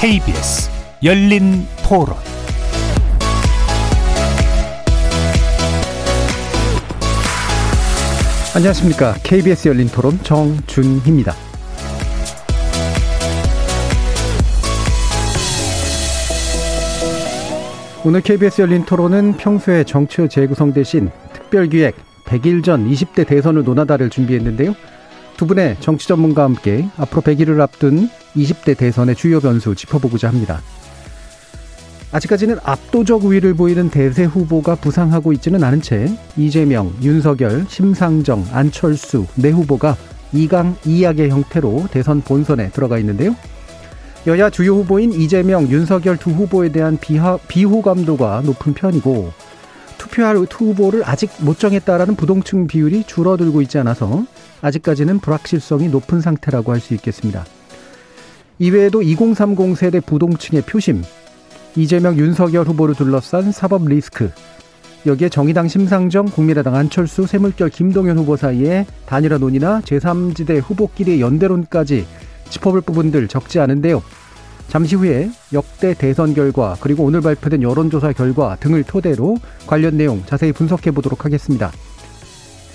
KBS 열린 토론 안녕하십니까. KBS 열린 토론 정준희입니다. 오늘 KBS 열린 토론은 평소에 정치 재구성 대신 특별기획 100일 전 20대 대선을 논하다를 준비했는데요. 두 분의 정치 전문가와 함께 앞으로 100일을 앞둔 20대 대선의 주요 변수 짚어보고자 합니다. 아직까지는 압도적 우위를 보이는 대세 후보가 부상하고 있지는 않은 채 이재명, 윤석열, 심상정, 안철수 네 후보가 2강 2약의 형태로 대선 본선에 들어가 있는데요. 여야 주요 후보인 이재명, 윤석열 두 후보에 대한 비하, 비호감도가 높은 편이고 투표할 투 후보를 아직 못 정했다라는 부동층 비율이 줄어들고 있지 않아서 아직까지는 불확실성이 높은 상태라고 할 수 있겠습니다. 이외에도 2030 세대 부동층의 표심, 이재명, 윤석열 후보를 둘러싼 사법 리스크, 여기에 정의당 심상정, 국민의당 안철수, 새물결 김동연 후보 사이에 단일화 논의나 제3지대 후보끼리의 연대론까지 짚어볼 부분들 적지 않은데요. 잠시 후에 역대 대선 결과 그리고 오늘 발표된 여론조사 결과 등을 토대로 관련 내용 자세히 분석해 보도록 하겠습니다.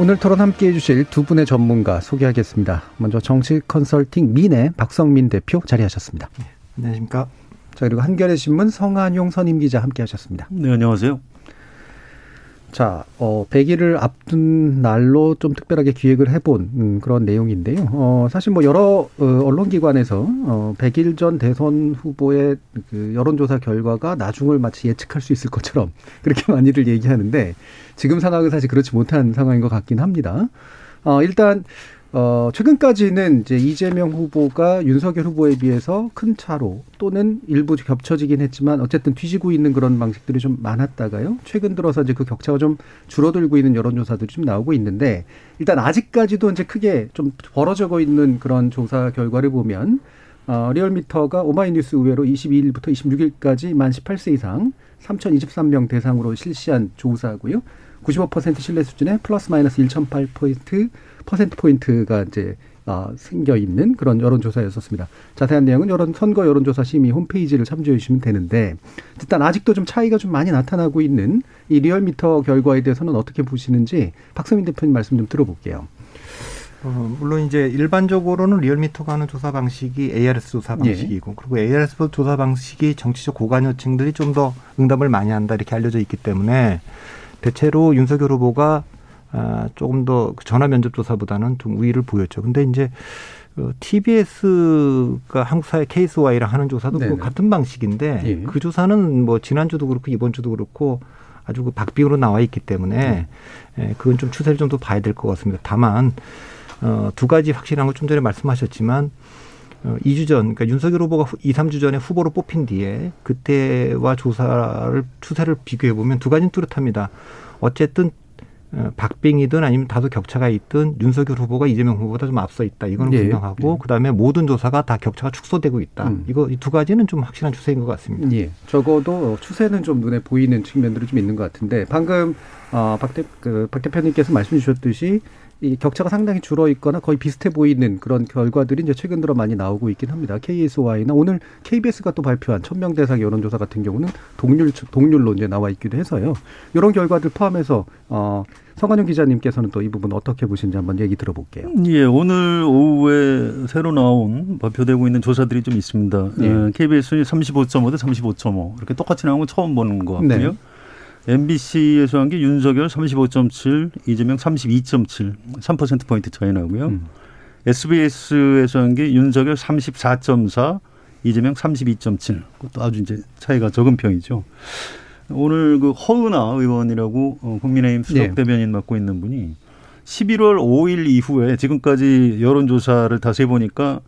오늘 토론 함께 해주실 두 분의 전문가 소개하겠습니다. 먼저 정치 컨설팅 민의 박성민 대표 자리하셨습니다. 네, 안녕하십니까. 자, 그리고 한겨레 신문 성한용 선임 기자 함께 하셨습니다. 네, 안녕하세요. 자, 어, 100일을 앞둔 날로 좀 특별하게 기획을 해본 음, 그런 내용인데요. 어, 사실 뭐 여러 어, 언론기관에서 어, 100일 전 대선 후보의 그 여론조사 결과가 나중을 마치 예측할 수 있을 것처럼 그렇게 많이들 얘기하는데 지금 상황은 사실 그렇지 못한 상황인 것 같긴 합니다. 어, 일단 어, 최근까지는 이제 이재명 후보가 윤석열 후보에 비해서 큰 차로 또는 일부 겹쳐지긴 했지만 어쨌든 뒤지고 있는 그런 방식들이 좀 많았다가요. 최근 들어서 이제 그 격차가 좀 줄어들고 있는 여론조사들이 좀 나오고 있는데 일단 아직까지도 이제 크게 좀 벌어져 있는 그런 조사 결과를 보면 어, 리얼미터가 오마이뉴스 의외로 22일부터 26일까지 만 18세 이상 3,023명 대상으로 실시한 조사고요. 95% 신뢰 수준에 플러스 마이너스 1.8포인트 퍼센트 포인트가 이제 아, 생겨 있는 그런 여론조사였었습니다. 자세한 내용은 여론 선거 여론조사 심의 홈페이지를 참조해 주시면 되는데 일단 아직도 좀 차이가 좀 많이 나타나고 있는 이 리얼미터 결과에 대해서는 어떻게 보시는지 박성민 대표님 말씀 좀 들어볼게요. 어, 물론 이제 일반적으로는 리얼미터가 하는 조사 방식이 ARS 조사 예. 방식이고 예. 그리고 ARS 조사 방식이 정치적 고관여층들이 좀 더 응답을 많이 한다 이렇게 알려져 있기 때문에 대체로 윤석열 후보가 아, 조금 더 전화 면접 조사보다는 좀 우위를 보였죠. 근데 이제 어, TBS가 한국 사회 KSY랑 하는 조사도 그 같은 방식인데 예. 그 조사는 뭐 지난주도 그렇고 이번 주도 그렇고 아주 그 박빙으로 나와 있기 때문에 예, 그건 좀 추세를 좀 더 봐야 될 것 같습니다. 다만 어, 두 가지 확실한 걸 좀 전에 말씀하셨지만 어, 2주 전, 그러니까 윤석열 후보가 2, 3주 전에 후보로 뽑힌 뒤에 그때와 조사를 추세를 비교해 보면 두 가지는 뚜렷합니다. 어쨌든 어, 박빙이든 아니면 다소 격차가 있든 윤석열 후보가 이재명 후보보다 좀 앞서 있다. 이거는 예. 분명하고 예. 그다음에 모든 조사가 다 격차가 축소되고 있다. 음. 이거 이 두 가지는 좀 확실한 추세인 것 같습니다. 예. 적어도 추세는 좀 눈에 보이는 측면들이 좀 있는 것 같은데 방금 어, 박, 대, 그, 박 대표님께서 말씀 주셨듯이 이 격차가 상당히 줄어 있거나 거의 비슷해 보이는 그런 결과들이 이제 최근 들어 많이 나오고 있긴 합니다. KSY나 오늘 KBS가 또 발표한 천명 대상 여론조사 같은 경우는 동률 동률로 이제 나와 있기도 해서요. 이런 결과들 포함해서 어 성한영 기자님께서는 또 이 부분 어떻게 보시는지 한번 얘기 들어볼게요. 예, 오늘 오후에 새로 나온 발표되고 있는 조사들이 좀 있습니다. 예. 예. KBS 순위 35.5 대 35.5 이렇게 똑같이 나온 건 처음 보는 것 같고요. 네. MBC에서 한 게 윤석열 35.7, 이재명 32.7, 3% 포인트 차이 나고요. 음. SBS에서 한 게 윤석열 34.4, 이재명 32.7. 그것도 아주 이제 차이가 적은 편이죠. 오늘 그 허은아 의원이라고 어, 국민의힘 수석 네. 대변인 맡고 있는 분이 11월 5일 이후에 지금까지 여론조사를 다 세보니까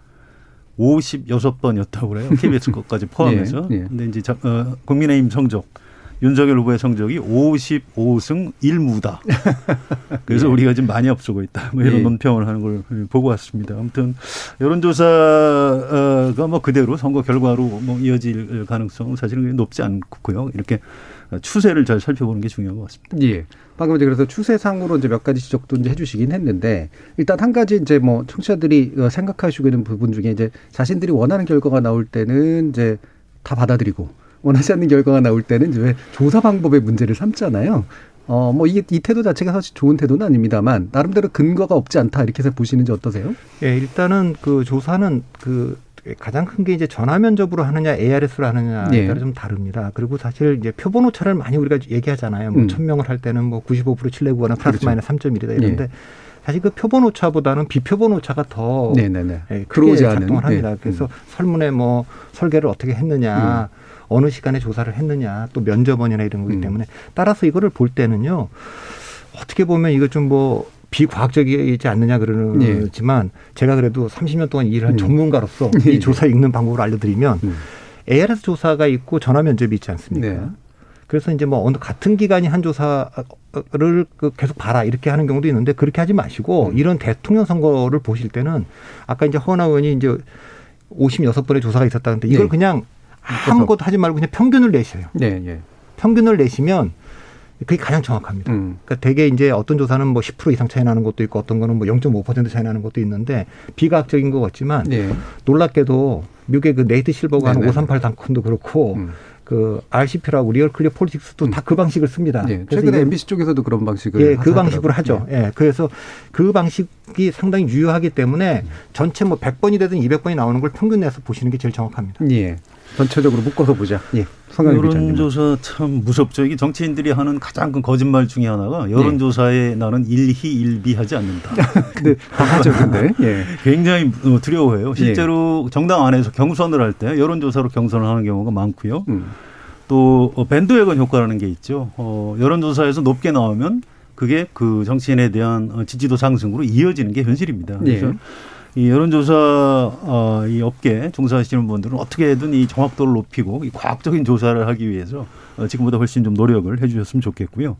56번이었다고 그래요. KBS 것까지 포함해서. 예, 예. 근데 이제 자- 어, 국민의힘 성적 윤석열 후보의 성적이 55승 1무다. 그래서 예. 우리가 지금 많이 앞서고 있다. 뭐 이런 예. 논평을 하는 걸 보고 왔습니다. 아무튼 여론조사가 뭐 그대로 선거 결과로 뭐 이어질 가능성은 사실은 높지 않고요. 이렇게 추세를 잘 살펴보는 게 중요한 것 같습니다. 예. 방금 이제 그래서 추세상으로 이제 몇 가지 지적도 이제 해주시긴 했는데 일단 한 가지 이제 뭐 청취자들이 어, 생각하시고 있는 부분 중에 이제 자신들이 원하는 결과가 나올 때는 이제 다 받아들이고 원하지 않는 결과가 나올 때는 이제 왜 조사 방법의 문제를 삼잖아요. 어, 뭐, 이, 이 태도 자체가 사실 좋은 태도는 아닙니다만, 나름대로 근거가 없지 않다, 이렇게 해서 보시는지 어떠세요? 예, 일단은 그 조사는 그 가장 큰 게 이제 전화 면접으로 하느냐 ARS로 하느냐에 예. 따라 좀 다릅니다. 그리고 사실 이제 표본 오차를 많이 우리가 얘기하잖아요. 뭐 음. 천 명을 할 때는 뭐 95% 신뢰 구간은 플러스 그렇죠. 마이너스 3.1이다 이런데 사실 그 표본 오차보다는 비표본 오차가 더 네네네. 예, 크게 들어오지 않은. 작동을 합니다. 네. 그래서 설문에 뭐 설계를 어떻게 했느냐, 어느 시간에 조사를 했느냐, 또 면접원이나 이런 거기 음. 때문에 따라서 이거를 볼 때는요. 어떻게 보면 이거 좀뭐 비과학적이지 않느냐 그러지만 제가 그래도 30년 동안 일을 한 음. 전문가로서 예, 예. 이 조사 읽는 방법을 알려드리면 음. ARS 조사가 있고 전화 면접이 있지 않습니까? 네. 그래서 이제 뭐 어느 같은 기관이 한 조사를 그 계속 봐라 이렇게 하는 경우도 있는데 그렇게 하지 마시고 음. 이런 대통령 선거를 보실 때는 아까 이제 허나 의원이 이제 56번의 조사가 있었다는데 이걸 네. 그냥 아무것도 하지 말고 그냥 평균을 내셔요. 네, 예. 평균을 내시면 그게 가장 정확합니다. 음. 그러니까 되게 이제 어떤 조사는 뭐 10% 이상 차이 나는 것도 있고 어떤 거는 뭐 0.5% 차이 나는 것도 있는데 비과학적인 것 같지만 네. 놀랍게도 미국의 그 네이트 실버가 하는 네네. 538 닷컴도 그렇고 음. 그 RCP라고 RealClearPolitics도 다 그 방식을 씁니다. 예. 그래서 최근에 MBC 쪽에서도 그런 방식을 예, 그. 방식으로 하죠. 예. 그래서 그 방식이 상당히 유효하기 때문에 전체 뭐 100번이 되든 200번이 나오는 걸 평균 내서 보시는 게 제일 정확합니다. 예. 전체적으로 묶어서 보자. 예. 여론조사 참 무섭죠. 이게 정치인들이 하는 가장 큰 거짓말 중에 하나가 여론조사에 나는 일희 일비하지 않는다. 근데 다 하죠, 근데. 예. 굉장히 어, 두려워해요. 실제로 정당 안에서 경선을 할 때 여론조사로 경선을 하는 경우가 많고요. 음. 또 어, 밴드웨건 효과라는 게 있죠. 어, 여론조사에서 높게 나오면 그게 그 정치인에 대한 어, 지지도 상승으로 이어지는 게 현실입니다. 그래서 예. 이 여론조사 어, 이 업계 종사하시는 분들은 어떻게든 이 정확도를 높이고 이 과학적인 조사를 하기 위해서 어, 지금보다 훨씬 좀 노력을 해주셨으면 좋겠고요.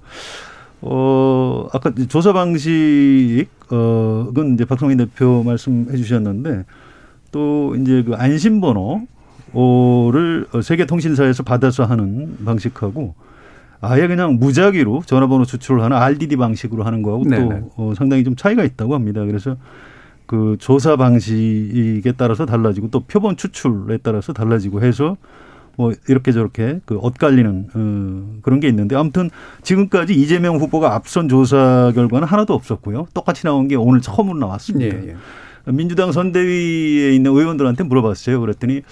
어, 아까 조사 방식, 어, 그건 이제 박성민 대표 말씀해 주셨는데 또 이제 그 안심번호를 세계통신사에서 받아서 하는 방식하고 아예 그냥 무작위로 전화번호 추출을 하는 RDD 방식으로 하는 거하고 네네. 또 어, 상당히 좀 차이가 있다고 합니다. 그래서 그 조사 방식에 따라서 달라지고 또 표본 추출에 따라서 달라지고 해서 뭐 이렇게 저렇게 그 엇갈리는 어, 그런 게 있는데 아무튼 지금까지 이재명 후보가 앞선 조사 결과는 하나도 없었고요. 똑같이 나온 게 오늘 처음으로 나왔습니다. 예, 예. 민주당 선대위에 있는 의원들한테 물어봤어요. 그랬더니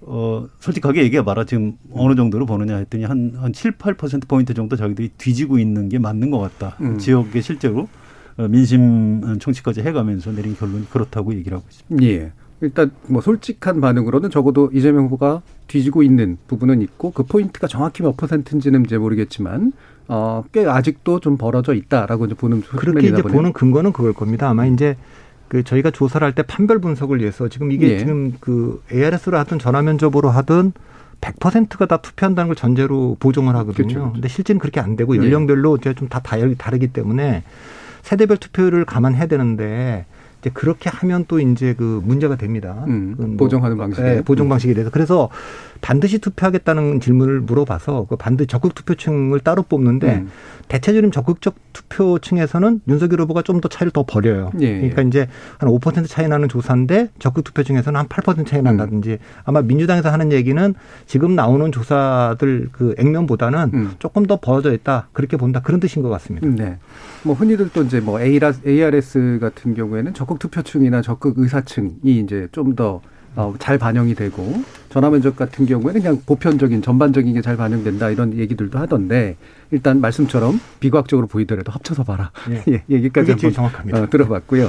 어 솔직하게 얘기해 봐라. 지금 어느 정도로 보느냐 했더니 한 한 7, 8% 포인트 정도 자기들이 뒤지고 있는 게 맞는 것 같다. 음. 지역에 실제로 어, 민심 청취까지 해가면서 내린 결론이 그렇다고 얘기를 하고 있습니다. 예. 일단 뭐 솔직한 반응으로는 적어도 이재명 후보가 뒤지고 있는 부분은 있고 그 포인트가 정확히 몇 퍼센트인지는 이제 모르겠지만 어, 꽤 아직도 좀 벌어져 있다라고 이제 보는 그렇게 이제. 보는 근거는 그걸 겁니다. 아마 이제 그 저희가 조사를 할 때 판별 분석을 위해서 지금 이게 예. 지금 그 ARS로 하든 전화 면접으로 하든 100%가 다 투표한다는 걸 전제로 보정을 하거든요. 그렇죠, 그렇죠. 근데 실제는 그렇게 안 되고 예. 연령별로 이제 좀 다 다르기 때문에 세대별 투표를 감안해야 되는데 이제 그렇게 하면 또 이제 그 문제가 됩니다. 음, 뭐 보정하는 방식에. 예, 보정 방식에 대해서 그래서 반드시 투표하겠다는 질문을 물어봐서 그 반드시 적극 투표층을 따로 뽑는데 음. 대체적인 적극적 투표층에서는 윤석열 후보가 좀 더 차이를 더 벌여요. 예, 그러니까 이제 한 5% 차이 나는 조사인데 적극 투표층에서는 한 8% 차이 난다든지 음. 아마 민주당에서 하는 얘기는 지금 나오는 조사들 그 액면보다는 음. 조금 더 벌어져 있다 그렇게 본다 그런 뜻인 것 같습니다. 네. 뭐 흔히들 또 이제 뭐 ARS 같은 경우에는 적극 투표층이나 적극 의사층이 이제 좀더 어, 잘 반영이 되고 전화 면접 같은 경우에는 그냥 보편적인 전반적인 게 잘 반영된다 이런 얘기들도 하던데 일단 말씀처럼 비과학적으로 보이더라도 합쳐서 봐라 예. 예, 얘기까지 한번 정확합니다. 어, 들어봤고요.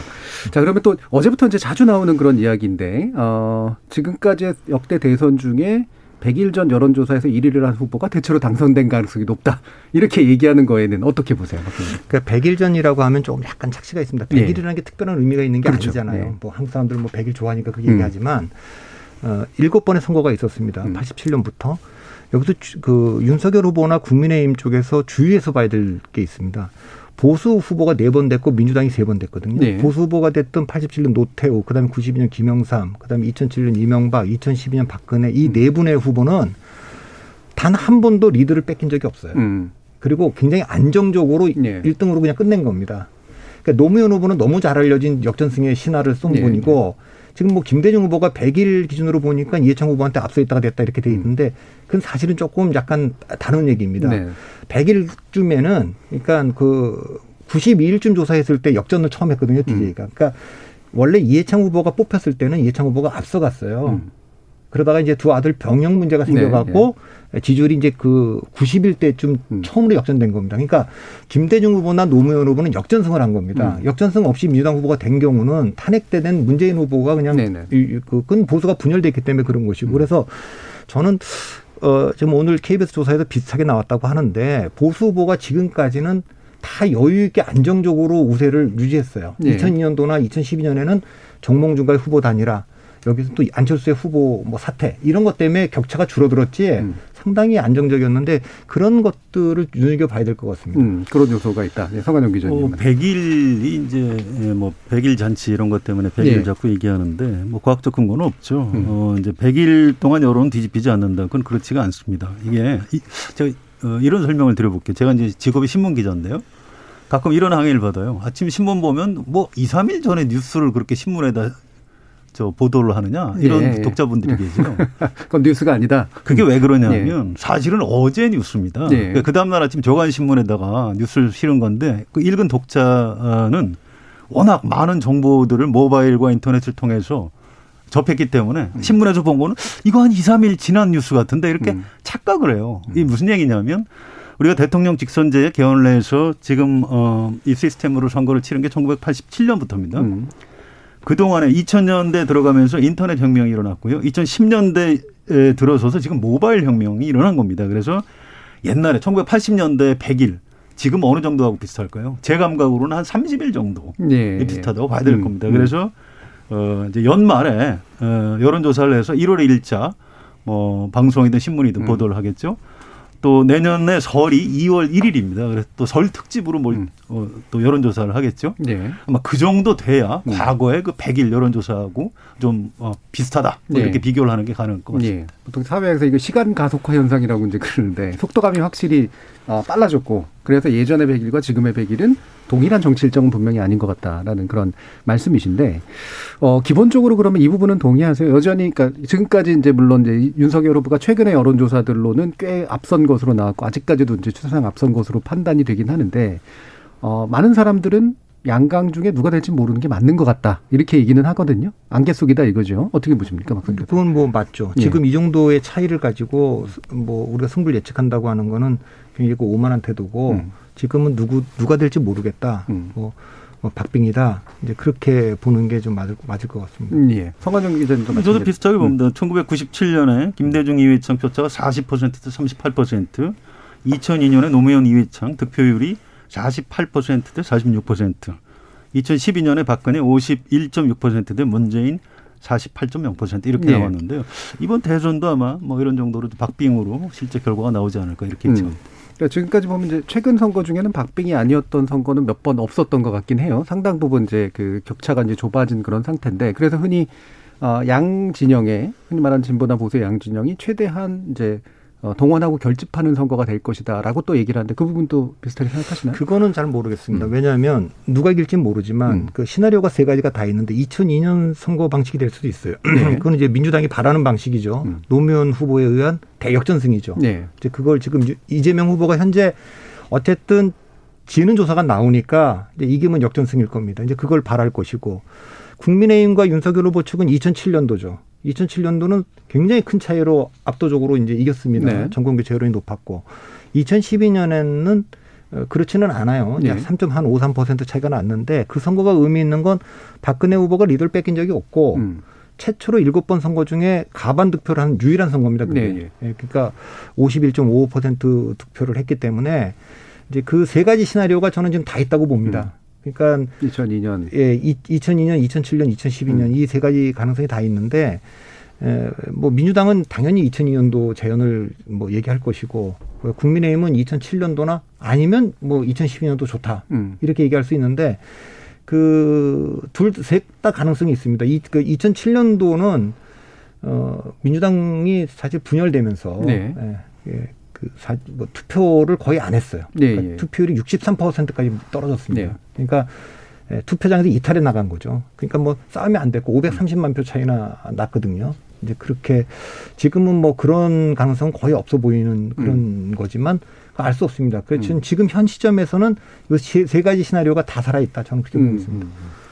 자 그러면 또 어제부터 이제 자주 나오는 그런 이야기인데 어, 지금까지 역대 대선 중에 100일 전 여론조사에서 1위를 한 후보가 대체로 당선된 가능성이 높다. 이렇게 얘기하는 거에는 어떻게 보세요? 그러니까 100일 전이라고 하면 조금 약간 착시가 있습니다. 예. 100일이라는 게 특별한 의미가 있는 게 그렇죠. 아니잖아요. 예. 뭐 한국 사람들 뭐 100일 좋아하니까 음. 얘기하지만 어, 7번의 선거가 있었습니다. 음. 87년부터. 여기서 주- 그 윤석열 후보나 국민의힘 쪽에서 주의해서 봐야 될 게 있습니다. 보수 후보가 네 번 됐고 민주당이 세 번 됐거든요. 네. 보수 후보가 됐던 87년 노태우, 그다음에 92년 김영삼, 그다음에 2007년 이명박, 2012년 박근혜 이네 분의 후보는 단 한 번도 리드를 뺏긴 적이 없어요. 음. 그리고 굉장히 안정적으로 예. 1등으로 그냥 끝낸 겁니다. 그러니까 노무현 후보는 너무 잘 알려진 역전승의 신화를 쏜 예. 분이고 지금 뭐 김대중 후보가 100일 기준으로 보니까 이해창 후보한테 앞서 있다가 됐다 이렇게 돼 있는데 그건 사실은 조금 약간 다른 얘기입니다. 네. 100일쯤에는 그러니까 그 92일쯤 조사했을 때 역전을 처음 했거든요, DJ가. 그러니까 원래 이해창 후보가 뽑혔을 때는 이해창 후보가 앞서갔어요. 음. 그러다가 이제 두 아들 병역 문제가 생겨갖고 지지율이 이제 그 90일 때쯤 음. 처음으로 역전된 겁니다. 그러니까 김대중 후보나 노무현 후보는 역전승을 한 겁니다. 음. 역전승 없이 민주당 후보가 된 경우는 탄핵되는 문재인 후보가 그냥 그끈 보수가 분열됐기 때문에 그런 것이고 음. 그래서 저는 어 지금 오늘 KBS 조사에서 비슷하게 나왔다고 하는데 보수 후보가 지금까지는 다 여유 있게 안정적으로 우세를 유지했어요. 예. 2002년도나 2012년에는 정몽준과의 후보 단일화 여기서 또 안철수의 후보 뭐 사태 이런 것 때문에 격차가 줄어들었지 음. 상당히 안정적이었는데 그런 것들을 눈여겨 봐야 될 것 같습니다. 음, 그런 요소가 있다. 네, 성한영 기자님. 어, 100일이 이제 예, 뭐 100일 잔치 이런 것 때문에 100일 예. 자꾸 얘기하는데 뭐 과학적 근거는 없죠. 음. 어, 이제 100일 동안 여론 뒤집히지 않는다. 그건 그렇지가 않습니다. 이게 이, 제가 어, 이런 설명을 드려볼게요. 제가 이제 직업이 신문 기자인데요. 가끔 이런 항의를 받아요. 아침 신문 보면 뭐 2, 3일 전에 뉴스를 그렇게 신문에다 저 보도를 하느냐 이런 예. 독자분들이 계세요. 그건 뉴스가 아니다. 그게 왜 그러냐면 사실은 어제 뉴스입니다. 예. 그러니까 그 다음 날 아침 조간 신문에다가 뉴스를 실은 건데 그 읽은 독자는 워낙 많은 정보들을 모바일과 인터넷을 통해서 접했기 때문에 신문에서 본 거는 이거 한 2, 3일 지난 뉴스 같은데 이렇게 음. 착각을 해요. 이게 무슨 얘기냐면 우리가 대통령 직선제 개헌을 해서 지금 어, 이 시스템으로 선거를 치른 게 1987년부터입니다. 음. 그동안에 2000년대 들어가면서 인터넷 혁명이 일어났고요. 2010년대에 들어서서 지금 모바일 혁명이 일어난 겁니다. 그래서 옛날에 1980년대 100일 지금 어느 정도하고 비슷할까요? 제 감각으로는 한 30일 정도 예. 비슷하다고 봐야 될 음, 겁니다. 음. 그래서 어 이제 연말에 어 여론 조사를 해서 1월에 1차 뭐 방송이든 신문이든 음. 보도를 하겠죠. 또 내년에 설이 2월 1일입니다. 그래서 또 설 특집으로 뭘, 음. 어, 또 여론조사를 하겠죠. 예. 아마 그 정도 돼야 음. 과거의 그 100일 여론조사하고 좀 어, 비슷하다. 뭐 네. 이렇게 비교를 하는 게 가능할 것 같습니다. 예. 보통 사회에서 이거 시간 가속화 현상이라고 이제 그러는데 속도감이 확실히 어, 빨라졌고 그래서 예전의 100일과 지금의 100일은 동일한 정치 일정은 분명히 아닌 것 같다라는 그런 말씀이신데 어 기본적으로 그러면 이 부분은 동의하세요. 여전히 그러니까 지금까지 이제 물론 이제 윤석열 후보가 최근의 여론조사들로는 꽤 앞선 것으로 나왔고 아직까지도 이제 추세상 앞선 것으로 판단이 되긴 하는데 어 많은 사람들은 양강 중에 누가 될지 모르는 게 맞는 것 같다 이렇게 얘기는 하거든요. 안개 속이다 이거죠. 어떻게 보십니까, 막 그건 뭐 맞죠. 예. 지금 이 정도의 차이를 가지고 뭐 우리가 승부를 예측한다고 하는 거는 굉장히 그 오만한 태도고 음. 지금은 누구 누가 될지 모르겠다. 음. 뭐, 뭐 박빙이다. 이제 그렇게 보는 게 좀 맞을 맞을 것 같습니다. 음, 예. 성관영 기자님도 저도. 비슷하게 봅니다. 1997년에 김대중 이회창 표차가 40%대 38%, 2002년에 노무현 이회창 득표율이 48%대 46%, 2012년에 박근혜 51.6%대 문재인 48.0% 이렇게 예. 나왔는데요. 이번 대선도 아마 뭐 이런 정도로 박빙으로 실제 결과가 나오지 않을까 이렇게 예측합니다. 음. 그러니까 지금까지 보면 이제 최근 선거 중에는 박빙이 아니었던 선거는 몇 번 없었던 것 같긴 해요. 상당 부분 이제 그 격차가 이제 좁아진 그런 상태인데 그래서 흔히 어, 양 진영의 흔히 말하는 진보나 보수 양 진영이 최대한 이제 어, 동원하고 결집하는 선거가 될 것이다라고 또 얘기를 하는데 그 부분도 비슷하게 생각하시나요? 그거는 잘 모르겠습니다. 음. 왜냐하면 누가 이길지는 모르지만 음. 그 시나리오가 세 가지가 다 있는데 2002년 선거 방식이 될 수도 있어요. 네. 그건 이제 민주당이 바라는 방식이죠. 음. 노무현 후보에 의한 대역전승이죠. 네. 이제 그걸 지금 유- 이재명 후보가 현재 어쨌든 지는 조사가 나오니까 이제 이기면 역전승일 겁니다. 이제 그걸 바랄 것이고 국민의힘과 윤석열 후보 측은 2007년도죠. 2007년도는 굉장히 큰 차이로 압도적으로 이제 이겼습니다. 네. 정권교체 여론이 높았고 2012년에는 어, 그렇지는 않아요. 네. 약 3.53% 차이가 났는데 그 선거가 의미 있는 건 박근혜 후보가 리더를 뺏긴 적이 없고 음. 최초로 일곱 번 선거 중에 가반 득표를 한 유일한 선거입니다. 그게. 네, 예, 그러니까 51.55% 득표를 했기 때문에 이제 그 세 가지 시나리오가 저는 지금 다 있다고 봅니다. 그러니까 2002년. 예, 이- 2002년, 2007년, 2012년 이세 가지 가능성이 다 있는데 에, 뭐 민주당은 당연히 2002년도 재연을 뭐 얘기할 것이고 그 국민의힘은 2007년도나 아니면 뭐 2012년도 좋다 음. 이렇게 얘기할 수 있는데 그둘셋다 가능성이 있습니다. 이 그 2007년도는 어 민주당이 사실 분열되면서 네. 예, 예, 그 사, 뭐 투표를 거의 안 했어요. 네, 그러니까 예. 투표율이 63%까지 떨어졌습니다. 네. 그러니까 예, 투표장에서 이탈해 나간 거죠. 그러니까 뭐 싸움이 안 됐고 530만 표 차이나 났거든요. 이제 그렇게 지금은 뭐 그런 가능성은 거의 없어 보이는 그런 거지만 알 수 없습니다. 그래서 음. 지금 현 시점에서는 이세 가지 시나리오가 다 살아 있다. 저는 그렇게 보고 음. 있습니다.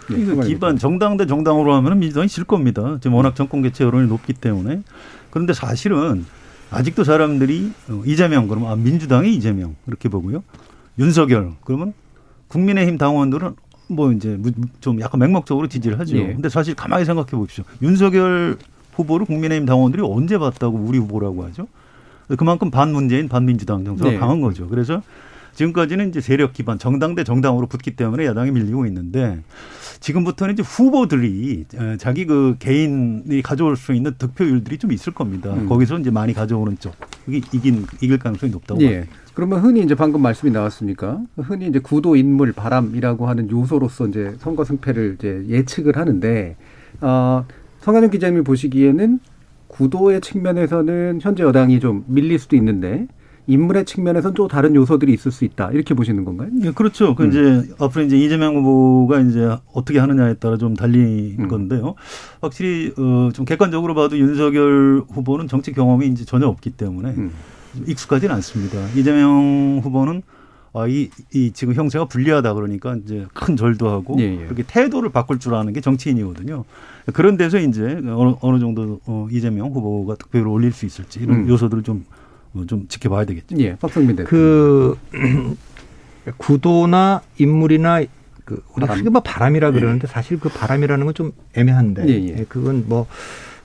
네, 이거 기반 정당 대 정당으로 하면 민주당이 질 겁니다. 지금 워낙 정권 개최 여론이 높기 때문에. 그런데 사실은 아직도 사람들이 어, 이재명 그러면 아, 민주당이 이재명 이렇게 보고요. 윤석열 그러면 국민의힘 당원들은 뭐 이제 무- 좀 약간 맹목적으로 지지를 하죠. 예. 근데 사실 가만히 생각해 보십시오. 윤석열 후보를 국민의힘 당원들이 언제 봤다고 우리 후보라고 하죠? 그만큼 반문재인 반민주당 정서가 네. 강한 거죠. 그래서 지금까지는 이제 세력 기반 정당 대 정당으로 붙기 때문에 야당이 밀리고 있는데 지금부터는 이제 후보들이 어, 자기 그 개인이 가져올 수 있는 득표율들이 좀 있을 겁니다. 음. 거기서 이제 많이 가져오는 쪽 이게 이긴 이길 가능성이 높다고. 예. 그러면 흔히 이제 방금 말씀이 나왔으니까 흔히 이제 구도 인물 바람이라고 하는 요소로서 이제 선거 승패를 이제 예측을 하는데 어 성한영 기자님이 보시기에는 구도의 측면에서는 현재 여당이 좀 밀릴 수도 있는데 인물의 측면에서는 또 다른 요소들이 있을 수 있다 이렇게 보시는 건가요? 예, 그렇죠. 그 음. 이제 앞으로 이제 이재명 후보가 이제 어떻게 하느냐에 따라 좀 달린 음. 건데요. 확실히 어 좀 객관적으로 봐도 윤석열 후보는 정치 경험이 이제 전혀 없기 때문에 음. 익숙하지는 않습니다. 이재명 후보는 아, 이, 이 지금 형세가 불리하다 그러니까 이제 큰 절도 하고 예, 예. 그렇게 태도를 바꿀 줄 아는 게 정치인이거든요. 그런 데서 이제 어느, 어느 정도 어, 이재명 후보가 득표를 올릴 수 있을지 이런 음. 요소들을 좀, 어, 좀 지켜봐야 되겠죠. 예, 박성민 대표. 그 구도나 인물이나 그 우리 바람. 크게 뭐 바람이라 그러는데 사실 그 바람이라는 건 좀 애매한데 예, 예. 예, 그건 뭐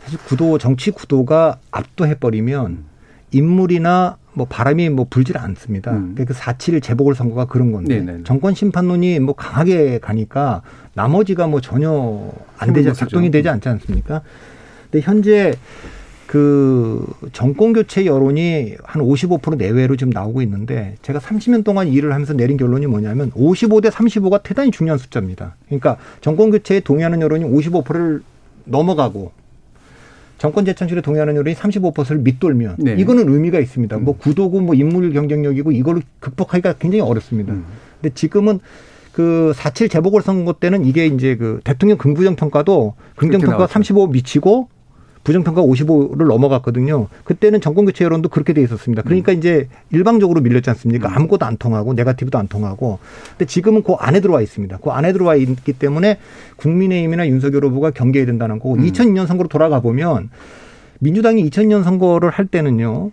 사실 구도 정치 구도가 압도해 버리면 인물이나 뭐 바람이 뭐 불질 않습니다. 음. 그러니까 그4.7 재보궐 선거가 그런 건데 네네. 정권 심판론이 뭐 강하게 가니까 나머지가 뭐 전혀 안 되지 작동이. 되지 않지 않습니까? 근데 현재 그 정권 교체 여론이 한 55% 내외로 지금 나오고 있는데 제가 30년 동안 일을 하면서 내린 결론이 뭐냐면 55 대 35가 대단히 중요한 숫자입니다. 그러니까 정권 교체에 동의하는 여론이 55%를 넘어가고 정권 재창출에 동의하는 여론이 35%를 밑돌면 네. 이거는 의미가 있습니다. 뭐 구도고 뭐 인물 경쟁력이고 이걸로 극복하기가 굉장히 어렵습니다. 음. 근데 지금은 그4.7 재보궐선거 때는 이게 이제 그 대통령 긍부정 평가도 긍정 평가 나왔죠. 35 미치고 부정 평가 55를 넘어갔거든요. 그때는 정권 교체 여론도 그렇게 돼 있었습니다. 그러니까 음. 이제 일방적으로 밀렸지 않습니까? 아무것도 안 통하고 네가티브도 안 통하고. 근데 지금은 그 안에 들어와 있습니다. 그 안에 들어와 있기 때문에 국민의힘이나 윤석열 후보가 경계해야 된다는 거고 음. 2002년 선거로 돌아가 보면 민주당이 2000년 선거를 할 때는요.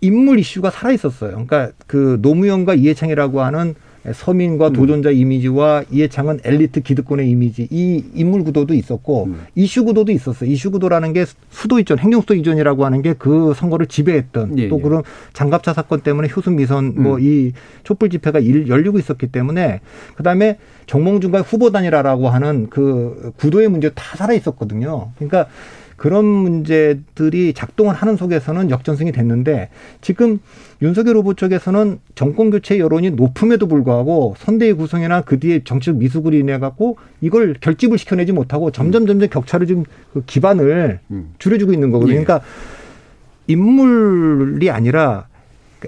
인물 이슈가 살아 있었어요. 그러니까 그 노무현과 이해창이라고 하는 서민과 음. 도전자 이미지와 이해창은 엘리트 기득권의 이미지 이 인물 구도도 있었고 음. 이슈 구도도 있었어요. 이슈 구도라는 게 수도 이전, 행정 수도 이전이라고 하는 게 그 선거를 지배했던 예, 또 예. 그런 장갑차 사건 때문에 효순 미선 뭐 음. 이 촛불 집회가 일, 열리고 있었기 때문에 그다음에 정몽준과 후보단이라라고 하는 그 구도의 문제 다 살아 있었거든요. 그러니까 그런 문제들이 작동을 하는 속에서는 역전승이 됐는데 지금 윤석열 후보 쪽에서는 정권 교체 여론이 높음에도 불구하고 선대위 구성이나 그 뒤에 정치적 미숙으로 인해 갖고 이걸 결집을 시켜내지 못하고 점점 점점 격차를 지금 그 기반을 음. 줄여주고 있는 거거든요. 예. 그러니까 인물이 아니라 그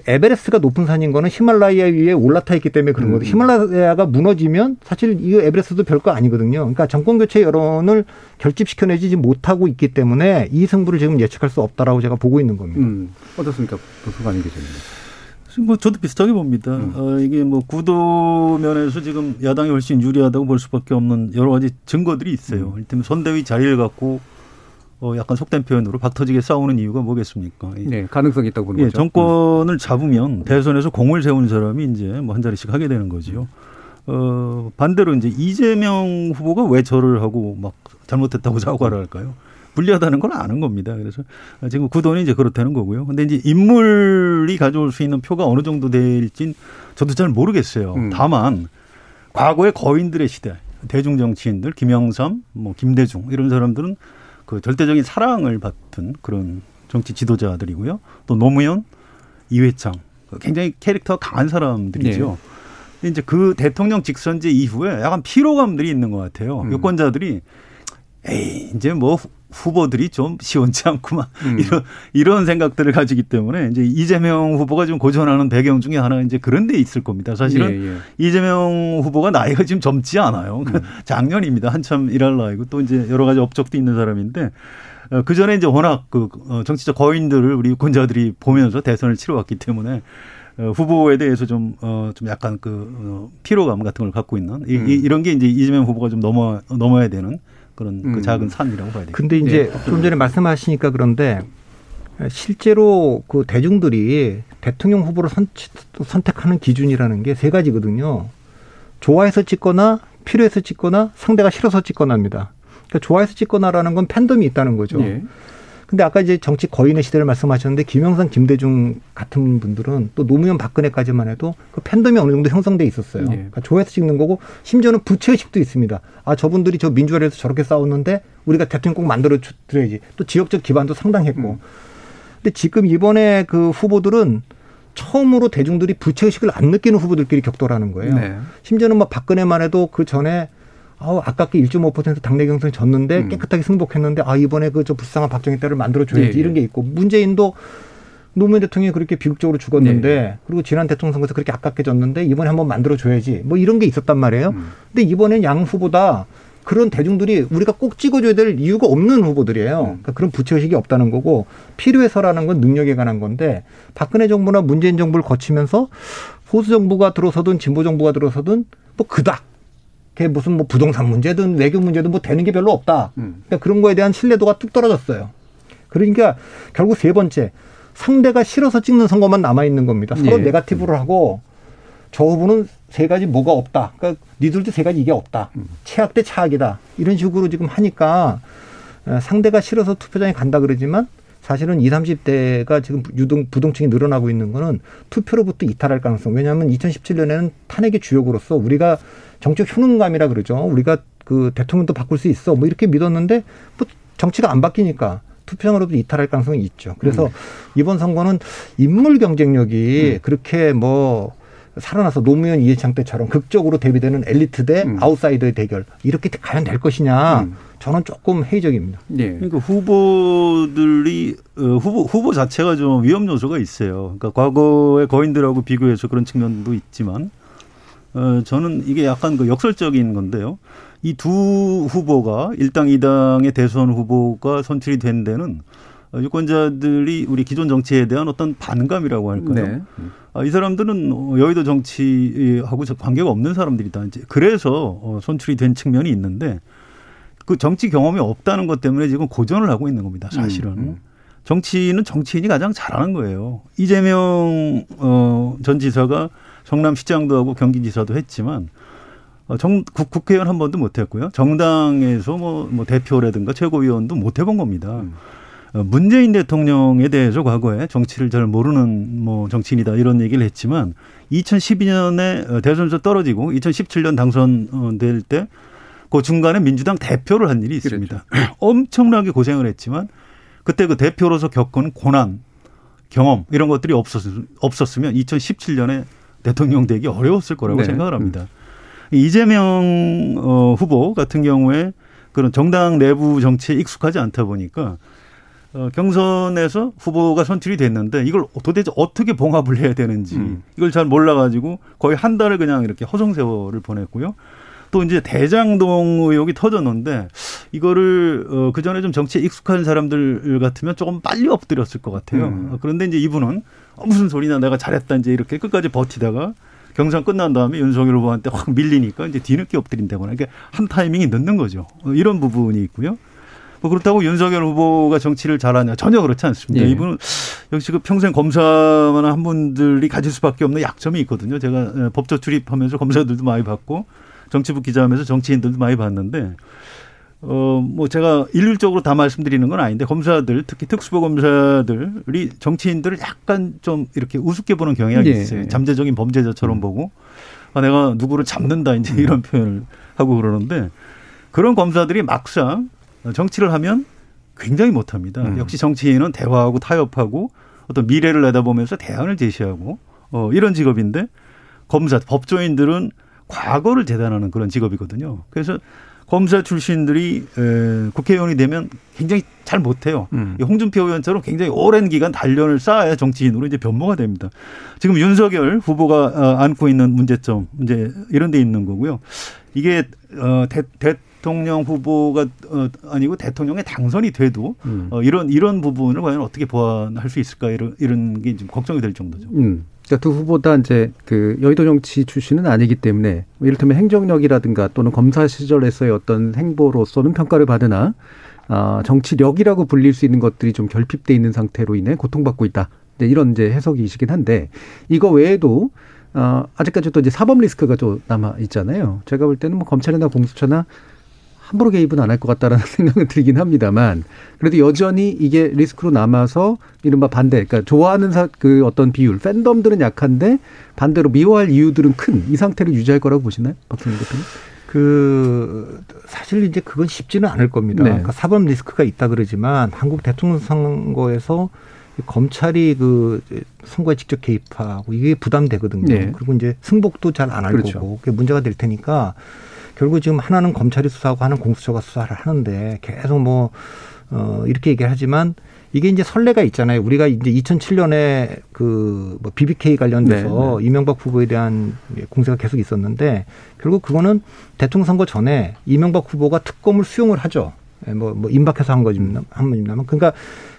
에베레스트가 높은 산인 거는 히말라야 위에 올라타 있기 때문에 그런 음. 거죠. 히말라야가 무너지면 사실 이 에베레스트도 별거 아니거든요. 그러니까 정권 교체 여론을 결집시켜내지 못하고 있기 때문에 이 승부를 지금 예측할 수 없다라고 제가 보고 있는 겁니다. 음. 어떻습니까? 박성민 기자님. 뭐 저도 비슷하게 봅니다. 음. 어, 이게 뭐 구도 면에서 지금 야당이 훨씬 유리하다고 볼 수밖에 없는 여러 가지 증거들이 있어요. 음. 일테면 선대위 자리를 갖고 어 약간 속된 표현으로 박터지게 싸우는 이유가 뭐겠습니까? 네, 가능성이 있다고 보는 예, 거죠. 정권을 잡으면 대선에서 공을 세운 사람이 이제 뭐 한 자리씩 하게 되는 거지요. 어 반대로 이제 이재명 후보가 왜 저를 하고 막 잘못했다고 사과를 할까요? 불리하다는 걸 아는 겁니다. 그래서 지금 구도는 이제 그렇다는 거고요. 근데 이제 인물이 가져올 수 있는 표가 어느 정도 될진 저도 잘 모르겠어요. 음. 다만 과거의 거인들의 시대, 대중 정치인들, 김영삼, 뭐 김대중 이런 사람들은 그 절대적인 사랑을 받던 그런 정치 지도자들이고요. 또 노무현, 이회창 굉장히 캐릭터 강한 사람들이죠. 네. 이제 그 대통령 직선제 이후에 약간 피로감들이 있는 것 같아요. 음. 유권자들이 에이 이제 뭐 후보들이 좀 시원치 않구만 음. 이런 이런 생각들을 가지기 때문에 이제 이재명 후보가 좀 고전하는 배경 중에 하나 이제 그런 데 있을 겁니다. 사실은 예, 예. 이재명 후보가 나이가 지금 젊지 않아요. 음. 작년입니다. 한참 일할 나이고 또 이제 여러 가지 업적도 있는 사람인데 어, 그 전에 이제 워낙 그 어, 정치적 거인들을 우리 유권자들이 보면서 대선을 치러왔기 때문에 어, 후보에 대해서 좀, 어, 좀 약간 그, 어, 피로감 같은 걸 갖고 있는 이, 음. 이런 게 이제 이재명 후보가 좀 넘어, 넘어야 되는 그런 그 음. 작은 산이라고 봐야 되겠죠. 근데 이제 네. 좀 전에 말씀하시니까 그런데 실제로 그 대중들이 대통령 후보를 선, 택하는 기준이라는 게 세 가지거든요. 좋아해서 찍거나 필요해서 찍거나 상대가 싫어서 찍거나입니다. 그러니까 좋아해서 찍거나라는 건 팬덤이 있다는 거죠. 네. 근데 아까 이제 정치 거인의 시대를 말씀하셨는데 김영삼, 김대중 같은 분들은 또 노무현, 박근혜까지만 해도 그 팬덤이 어느 정도 형성돼 있었어요. 네. 그러니까 조회해서 찍는 거고 심지어는 부채의식도 있습니다. 아 저분들이 저 민주화를 해서 저렇게 싸웠는데 우리가 대통령 꼭 만들어 드려야지. 또 지역적 기반도 상당했고. 음. 근데 지금 이번에 그 후보들은 처음으로 대중들이 부채의식을 안 느끼는 후보들끼리 격돌하는 거예요. 네. 심지어는 뭐 박근혜만 해도 그 전에 아우 아깝게 1.5% 당내 경선에 졌는데 음. 깨끗하게 승복했는데 아 이번에 그 저 불쌍한 박정희 때를 만들어 줘야지 네, 이런 게 있고 문재인도 노무현 대통령이 그렇게 비극적으로 죽었는데 네. 그리고 지난 대통령 선거에서 그렇게 아깝게 졌는데 이번에 한번 만들어 줘야지 뭐 이런 게 있었단 말이에요. 음. 근데 이번엔 양 후보다 그런 대중들이 우리가 꼭 찍어줘야 될 이유가 없는 후보들이에요. 음. 그러니까 그런 부채의식이 없다는 거고 필요해서라는 건 능력에 관한 건데 박근혜 정부나 문재인 정부를 거치면서 보수 정부가 들어서든 진보 정부가 들어서든 뭐 그닥 그게 무슨 뭐 부동산 문제든 외교 문제든 뭐 되는 게 별로 없다. 음. 그러니까 그런 거에 대한 신뢰도가 뚝 떨어졌어요. 그러니까 결국 세 번째 상대가 싫어서 찍는 선거만 남아 있는 겁니다. 서로 예. 네가티브를 하고 저 후보는 세 가지 뭐가 없다. 그러니까 니들도 세 가지 이게 없다. 음. 최악 대 차악이다. 이런 식으로 지금 하니까 상대가 싫어서 투표장에 간다 그러지만 사실은 20, 30대가 지금 유동 부동층이 늘어나고 있는 거는 투표로부터 이탈할 가능성. 왜냐하면 2017년에는 탄핵의 주역으로서 우리가 정책 효능감이라 그러죠. 우리가 그 대통령도 바꿀 수 있어. 뭐 이렇게 믿었는데 뭐 정치가 안 바뀌니까 투표장으로도 이탈할 가능성이 있죠. 그래서 음. 이번 선거는 인물 경쟁력이 음. 그렇게 뭐 살아나서 노무현 이해창 때처럼 극적으로 대비되는 엘리트 대 음. 아웃사이더의 대결 이렇게 과연 될 것이냐 음. 저는 조금 회의적입니다. 네. 그러니까 후보들이 어, 후보 후보 자체가 좀 위험 요소가 있어요. 그러니까 과거의 거인들하고 비교해서 그런 측면도 있지만 어, 저는 이게 약간 그 역설적인 건데요. 이 두 후보가 일당 이당의 대선 후보가 선출이 된 데는 유권자들이 우리 기존 정치에 대한 어떤 반감이라고 할까요? 네. 아, 이 사람들은 여의도 정치하고 관계가 없는 사람들이다. 이제 그래서 어, 선출이 된 측면이 있는데 그 정치 경험이 없다는 것 때문에 지금 고전을 하고 있는 겁니다. 사실은. 음, 음. 정치는 정치인이 가장 잘하는 거예요. 이재명 어, 전 지사가 성남시장도 하고 경기지사도 했지만 어, 정, 국, 국회의원 한 번도 못 했고요. 정당에서 뭐, 뭐 대표라든가 최고위원도 못 해본 겁니다. 음. 어, 문재인 대통령에 대해서 과거에 정치를 잘 모르는 뭐 정치인이다 이런 얘기를 했지만 2012년에 어, 대선에서 떨어지고 2017년 당선될 때 그 중간에 민주당 대표를 한 일이 있습니다. 그렇죠. 엄청나게 고생을 했지만 그때 그 대표로서 겪은 고난, 경험 이런 것들이 없었, 없었으면 2017년에 대통령 되기 어려웠을 거라고 네. 생각을 합니다. 음. 이재명 어, 후보 같은 경우에 그런 정당 내부 정치에 익숙하지 않다 보니까 어, 경선에서 후보가 선출이 됐는데 이걸 도대체 어떻게 봉합을 해야 되는지 음. 이걸 잘 몰라가지고 거의 한 달을 그냥 이렇게 허송세월을 보냈고요. 또 이제 대장동 의혹이 터졌는데 이거를 어, 그 전에 좀 정치에 익숙한 사람들 같으면 조금 빨리 엎드렸을 것 같아요. 음. 그런데 이제 이분은 어, 무슨 소리냐 내가 잘했다 이제 이렇게 끝까지 버티다가 경선 끝난 다음에 윤석열 후보한테 확 밀리니까 이제 뒤늦게 엎드린다거나 이게 한 타이밍이 늦는 거죠. 어, 이런 부분이 있고요. 뭐 그렇다고 윤석열 후보가 정치를 잘하냐 전혀 그렇지 않습니다. 예. 이분은 역시 그 평생 검사만 한 분들이 가질 수밖에 없는 약점이 있거든요. 제가 어, 법조 출입하면서 검사들도 많이 봤고 정치부 기자하면서 정치인들도 많이 봤는데 어 뭐 제가 일률적으로 다 말씀드리는 건 아닌데 검사들 특히 특수부 검사들이 정치인들을 약간 좀 이렇게 우습게 보는 경향이 예. 있어요. 잠재적인 범죄자처럼 보고 아, 내가 누구를 잡는다 이제 이런 표현을 하고 그러는데 그런 검사들이 막상 정치를 하면 굉장히 못합니다. 음. 역시 정치인은 대화하고 타협하고 어떤 미래를 내다보면서 대안을 제시하고 어, 이런 직업인데 검사, 법조인들은 과거를 재단하는 그런 직업이거든요. 그래서 검사 출신들이 에, 국회의원이 되면 굉장히 잘 못해요. 음. 이 홍준표 의원처럼 굉장히 오랜 기간 단련을 쌓아야 정치인으로 이제 변모가 됩니다. 지금 윤석열 후보가 어, 안고 있는 문제점, 이제 이런 데 있는 거고요. 이게 어, 대, 대 통령 후보가 어, 아니고 대통령의 당선이 돼도 음. 어, 이런 이런 부분을 과연 어떻게 보완할 수 있을까 이런 이런 게 좀 걱정이 될 정도죠. 음. 그러니까 두 후보 다 이제 그 여의도 정치 출신은 아니기 때문에 이를테면 행정력이라든가 또는 검사 시절에서의 어떤 행보로서는 평가를 받으나 아, 정치력이라고 불릴 수 있는 것들이 좀 결핍돼 있는 상태로 인해 고통받고 있다. 이제 이런 이제 해석이시긴 한데 이거 외에도 어, 아직까지 또 이제 사법 리스크가 좀 남아 있잖아요. 제가 볼 때는 뭐 검찰이나 공수처나 함부로 개입은 안 할 것 같다라는 생각은 들긴 합니다만 그래도 여전히 이게 리스크로 남아서 이른바 반대, 그러니까 좋아하는 사, 그 어떤 비율, 팬덤들은 약한데 반대로 미워할 이유들은 큰 이 상태를 유지할 거라고 보시나요, 박수민 대표님? 그 사실 이제 그건 쉽지는 않을 겁니다. 네. 그러니까 사법 리스크가 있다 그러지만 한국 대통령 선거에서 검찰이 그 선거에 직접 개입하고 이게 부담되거든요. 네. 그리고 이제 승복도 잘 안할 그렇죠. 거고 그게 문제가 될 테니까 결국 지금 하나는 검찰이 수사하고 하나는 공수처가 수사를 하는데 계속 뭐 어, 이렇게 얘기를 하지만 이게 이제 선례가 있잖아요. 우리가 이제 2007년에 그뭐 BBK 관련돼서 네, 이명박 후보에 대한 공세가 계속 있었는데 결국 그거는 대통령 선거 전에 이명박 후보가 특검을 수용을 하죠. 예, 뭐, 뭐 임박해서 한 거지만 한 번이면 그러니까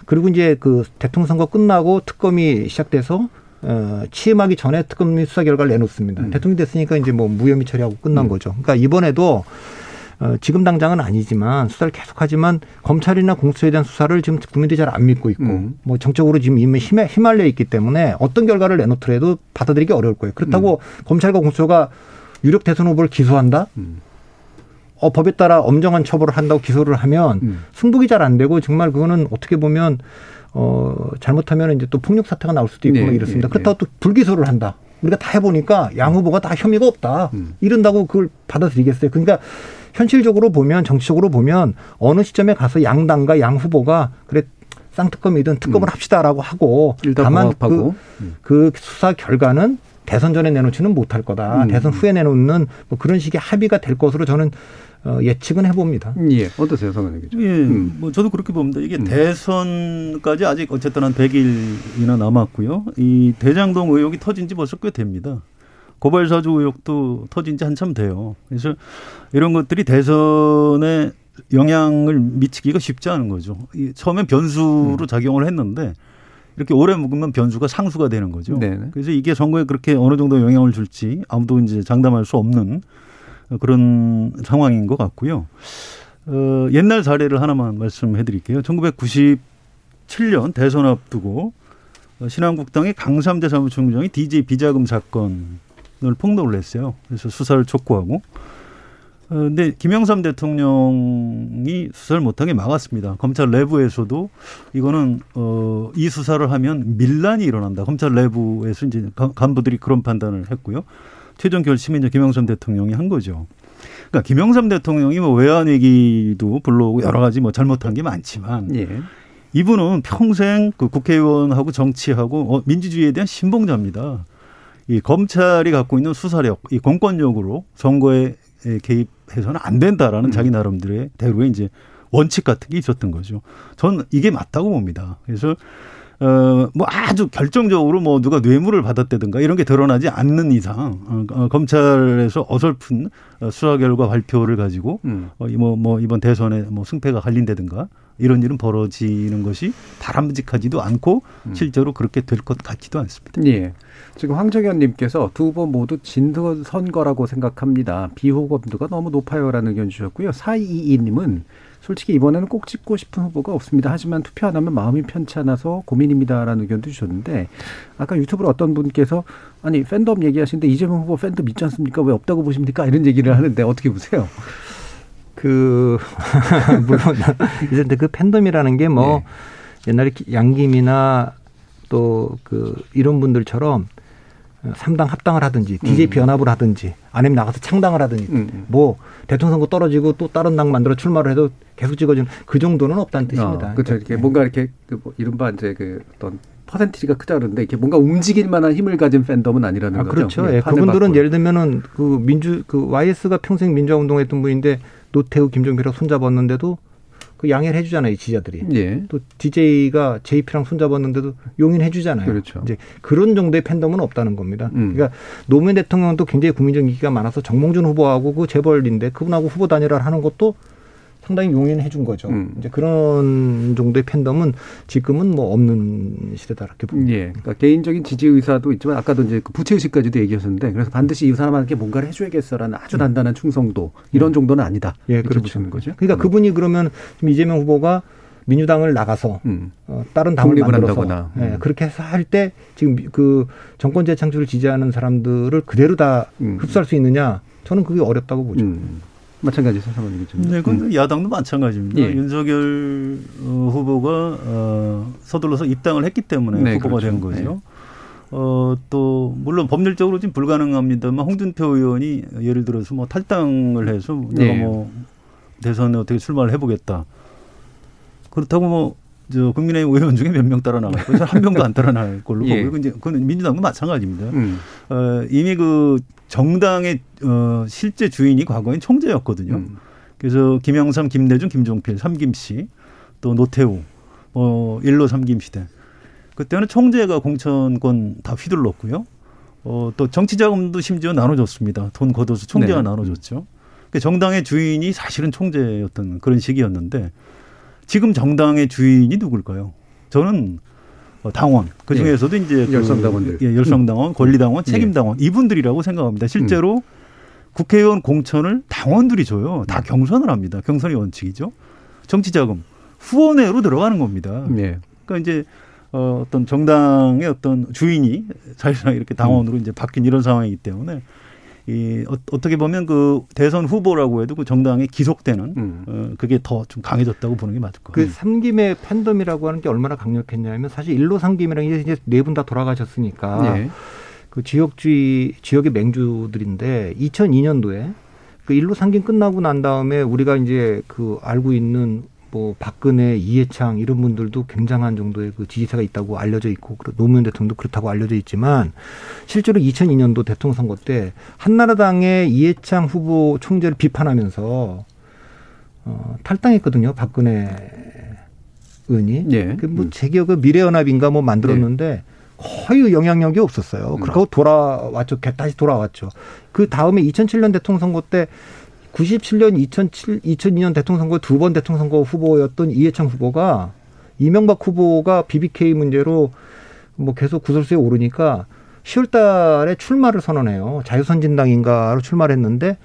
그리고 이제 그 대통령 선거 끝나고 특검이 시작돼서 어, 취임하기 전에 특검이 수사 결과를 내놓습니다. 음. 대통령이 됐으니까 이제 뭐 무혐의 처리하고 끝난 음. 거죠. 그러니까 이번에도 어, 지금 당장은 아니지만 수사를 계속하지만 검찰이나 공수처에 대한 수사를 지금 국민들이 잘 안 믿고 있고 음. 뭐 정적으로 지금 이미 힘에 휘말려 있기 때문에 어떤 결과를 내놓더라도 받아들이기 어려울 거예요. 그렇다고 검찰과 공수처가 유력 대선 후보를 기소한다? 음. 어, 법에 따라 엄정한 처벌을 한다고 기소를 하면 음. 승복이 잘 안 되고 정말 그거는 어떻게 보면 어, 잘못하면 이제 또 폭력 사태가 나올 수도 있고 네, 막 이렇습니다. 네, 그렇다고 또 불기소를 한다. 우리가 다 해보니까 양 후보가 다 혐의가 없다. 음. 이런다고 그걸 받아들이겠어요. 그러니까 현실적으로 보면 정치적으로 보면 어느 시점에 가서 양당과 양 후보가 그래 쌍특검이든 특검을 음. 합시다라고 하고 다만 부합하고. 음. 그, 그 수사 결과는 대선 전에 내놓지는 못할 거다. 음. 대선 후에 내놓는 뭐 그런 식의 합의가 될 것으로 저는 어, 예측은 해봅니다. 예, 어떠세요, 성현 기자? 예, 음. 뭐 저도 그렇게 봅니다. 이게 음. 대선까지 아직 어쨌든 한 100일이나 남았고요. 이 대장동 의혹이 터진 지 벌써 꽤 됩니다. 고발 사주 의혹도 터진 지 한참 돼요. 그래서 이런 것들이 대선에 영향을 미치기가 쉽지 않은 거죠. 이 처음엔 변수로 음. 작용을 했는데 이렇게 오래 묵으면 변수가 상수가 되는 거죠. 네네. 그래서 이게 선거에 그렇게 어느 정도 영향을 줄지 아무도 이제 장담할 수 없는 그런 상황인 것 같고요. 어, 옛날 사례를 하나만 말씀해 드릴게요. 1997년 대선 앞두고 어, 신한국당의 강삼대 사무총장이 DJ 비자금 사건을 폭로를 했어요. 그래서 수사를 촉구하고. 어, 근데 김영삼 대통령이 수사를 못하게 막았습니다. 검찰 내부에서도 이거는 어, 이 수사를 하면 밀란이 일어난다. 검찰 내부에서 이제 간- 간부들이 그런 판단을 했고요. 최종 결심은 이제 김영삼 대통령이 한 거죠. 그러니까 김영삼 대통령이 뭐 외환 위기도 불러오고 여러 가지 뭐 잘못한 게 많지만 예. 이분은 평생 그 국회의원하고 정치하고 어, 민주주의에 대한 신봉자입니다. 이 검찰이 갖고 있는 수사력, 이 공권력으로 선거에 개입해서는 안 된다라는 음. 자기 나름대로의 대로의 이제 원칙 같은 게 있었던 거죠. 전 이게 맞다고 봅니다. 그래서 어, 뭐 아주 결정적으로 뭐 누가 뇌물을 받았다든가 이런 게 드러나지 않는 이상 어, 어, 검찰에서 어설픈 어, 수사 결과 발표를 가지고 음. 어, 뭐, 뭐 이번 대선에 뭐 승패가 갈린다든가 이런 일은 벌어지는 것이 바람직하지도 않고 음. 실제로 그렇게 될 것 같지도 않습니다. 예. 지금 황정현님께서 두 번 모두 진도 선거라고 생각합니다. 비호감도가 너무 높아요라는 의견 주셨고요. 4222님은 솔직히 이번에는 꼭 찍고 싶은 후보가 없습니다. 하지만 투표 안 하면 마음이 편치 않아서 고민입니다라는 의견도 주셨는데 아까 유튜브로 어떤 분께서 아니 팬덤 얘기하시는데 이재명 후보 팬덤 있지 않습니까? 왜 없다고 보십니까? 이런 얘기를 하는데 어떻게 보세요? 그 물론 이제 그 팬덤이라는 게뭐 네. 옛날에 양김이나 또 그 이런 분들처럼 삼당 합당을 하든지 DJP 연합을 하든지 아니면 나가서 창당을 하든지 음. 뭐 대통령 선거 떨어지고 또 다른 당 만들어 출마를 해도 계속 찍어주는 그 정도는 없다는 뜻입니다. 그렇죠. 이렇게 네. 뭔가 이렇게 그 뭐 이른바 이제 그 어떤 퍼센티지가 크다 그러는데 이렇게 뭔가 움직일 만한 힘을 가진 팬덤은 아니라는 아, 거죠. 그렇죠. 예, 예, 그분들은. 예를 들면은 그 민주 그 YS가 평생 민주화 운동했던 분인데 노태우 김종필하고 손잡았는데도 그 양해를 해주잖아요 지지자들이. 예. 또 DJ가 JP랑 손잡았는데도 용인해주잖아요. 그렇죠. 이제 그런 정도의 팬덤은 없다는 겁니다. 음. 그러니까 노무현 대통령도 굉장히 국민적 인기가 많아서 정몽준 후보하고 그 재벌인데 그분하고 후보 단일화를 하는 것도 상당히 용인해 준 거죠. 음. 이제 그런 정도의 팬덤은 지금은 뭐 없는 시대다 이렇게 봅니다. 예. 그러니까 개인적인 지지 의사도 있지만 아까도 이제 그 부채 의식까지도 얘기하셨는데 그래서 반드시 이 사람한테 뭔가를 해줘야겠어라는 아주 단단한 충성도 이런 정도는 아니다. 예, 그렇죠. 보시는 거죠. 그러니까 그분이 그러면 지금 이재명 후보가 민주당을 나가서 음. 어, 다른 당을 만들어서 한다거나. 예, 음. 그렇게 해서 할 때 지금 그 정권 재창출을 지지하는 사람들을 그대로 다 음. 흡수할 수 있느냐? 저는 그게 어렵다고 보죠. 음. 마찬가지 사사모님 좀. 네, 그건 야당도 마찬가지입니다. 예. 윤석열 어, 후보가 어, 서둘러서 입당을 했기 때문에 네, 후보가 그렇죠. 된 거죠. 어, 또 물론 법률적으로 지금 불가능합니다만 홍준표 의원이 예를 들어서 뭐 탈당을 해서 내가 네. 뭐 대선에 어떻게 출마를 해보겠다. 그렇다고 뭐. 저 국민의힘 의원 중에 몇 명 따라 거죠? 한 명도 안 따라 나갈 걸로 예. 보고요. 이제 그건 민주당도 마찬가지입니다. 음. 어, 이미 그 정당의 어, 실제 주인이 과거엔 총재였거든요. 음. 그래서 김영삼, 김대중, 김종필, 삼김씨, 또 노태우, 뭐 일로 삼김 시대. 그때는 총재가 공천권 다 휘둘렀고요. 어, 또 정치 자금도 심지어 나눠줬습니다. 돈 걷어서 총재가 네. 나눠줬죠. 그 정당의 주인이 사실은 총재였던 그런 시기였는데 지금 정당의 주인이 누굴까요? 저는 어, 당원 그 중에서도 이제 그 열성당원들. 예, 열성당원, 권리당원, 예. 책임당원 이분들이라고 생각합니다. 실제로 국회의원 공천을 당원들이 줘요. 다 경선을 합니다. 경선이 원칙이죠. 정치자금 후원회로 들어가는 겁니다. 예. 그러니까 이제 어, 어떤 정당의 어떤 주인이 사실상 이렇게 당원으로 이제 바뀐 이런 상황이기 때문에 이 어, 어떻게 보면 그 대선 후보라고 해도 그 정당에 기속되는 음. 어, 그게 더 좀 강해졌다고 보는 게 맞을 것 그. 삼김의 팬덤이라고 하는 게 얼마나 강력했냐면 사실 일로 삼김이랑 이제 이제 네 분 다 돌아가셨으니까 예. 그 지역주의 지역의 맹주들인데 2002년도에 그 일로 삼김 끝나고 난 다음에 우리가 이제 그 알고 있는 뭐 박근혜, 이해창 이런 분들도 굉장한 정도의 그 지지세가 있다고 알려져 있고 그리고 노무현 대통령도 그렇다고 알려져 있지만 실제로 2002년도 대통령 선거 때 한나라당의 이해창 후보 총재를 비판하면서 어, 탈당했거든요. 박근혜 의원이. 예. 그뭐 제 기억에 미래연합인가 뭐 만들었는데 거의 영향력이 없었어요. 그러고 돌아왔죠. 다시 돌아왔죠. 그 다음에 2007년 대통령 선거 때 97년, 2007, 2002년 대통령 선거 두 번 대통령 선거 후보였던 이해창 후보가 이명박 후보가 BBK 문제로 뭐 계속 구설수에 오르니까 10월 달에 출마를 선언해요. 자유선진당인가로 출마를 했는데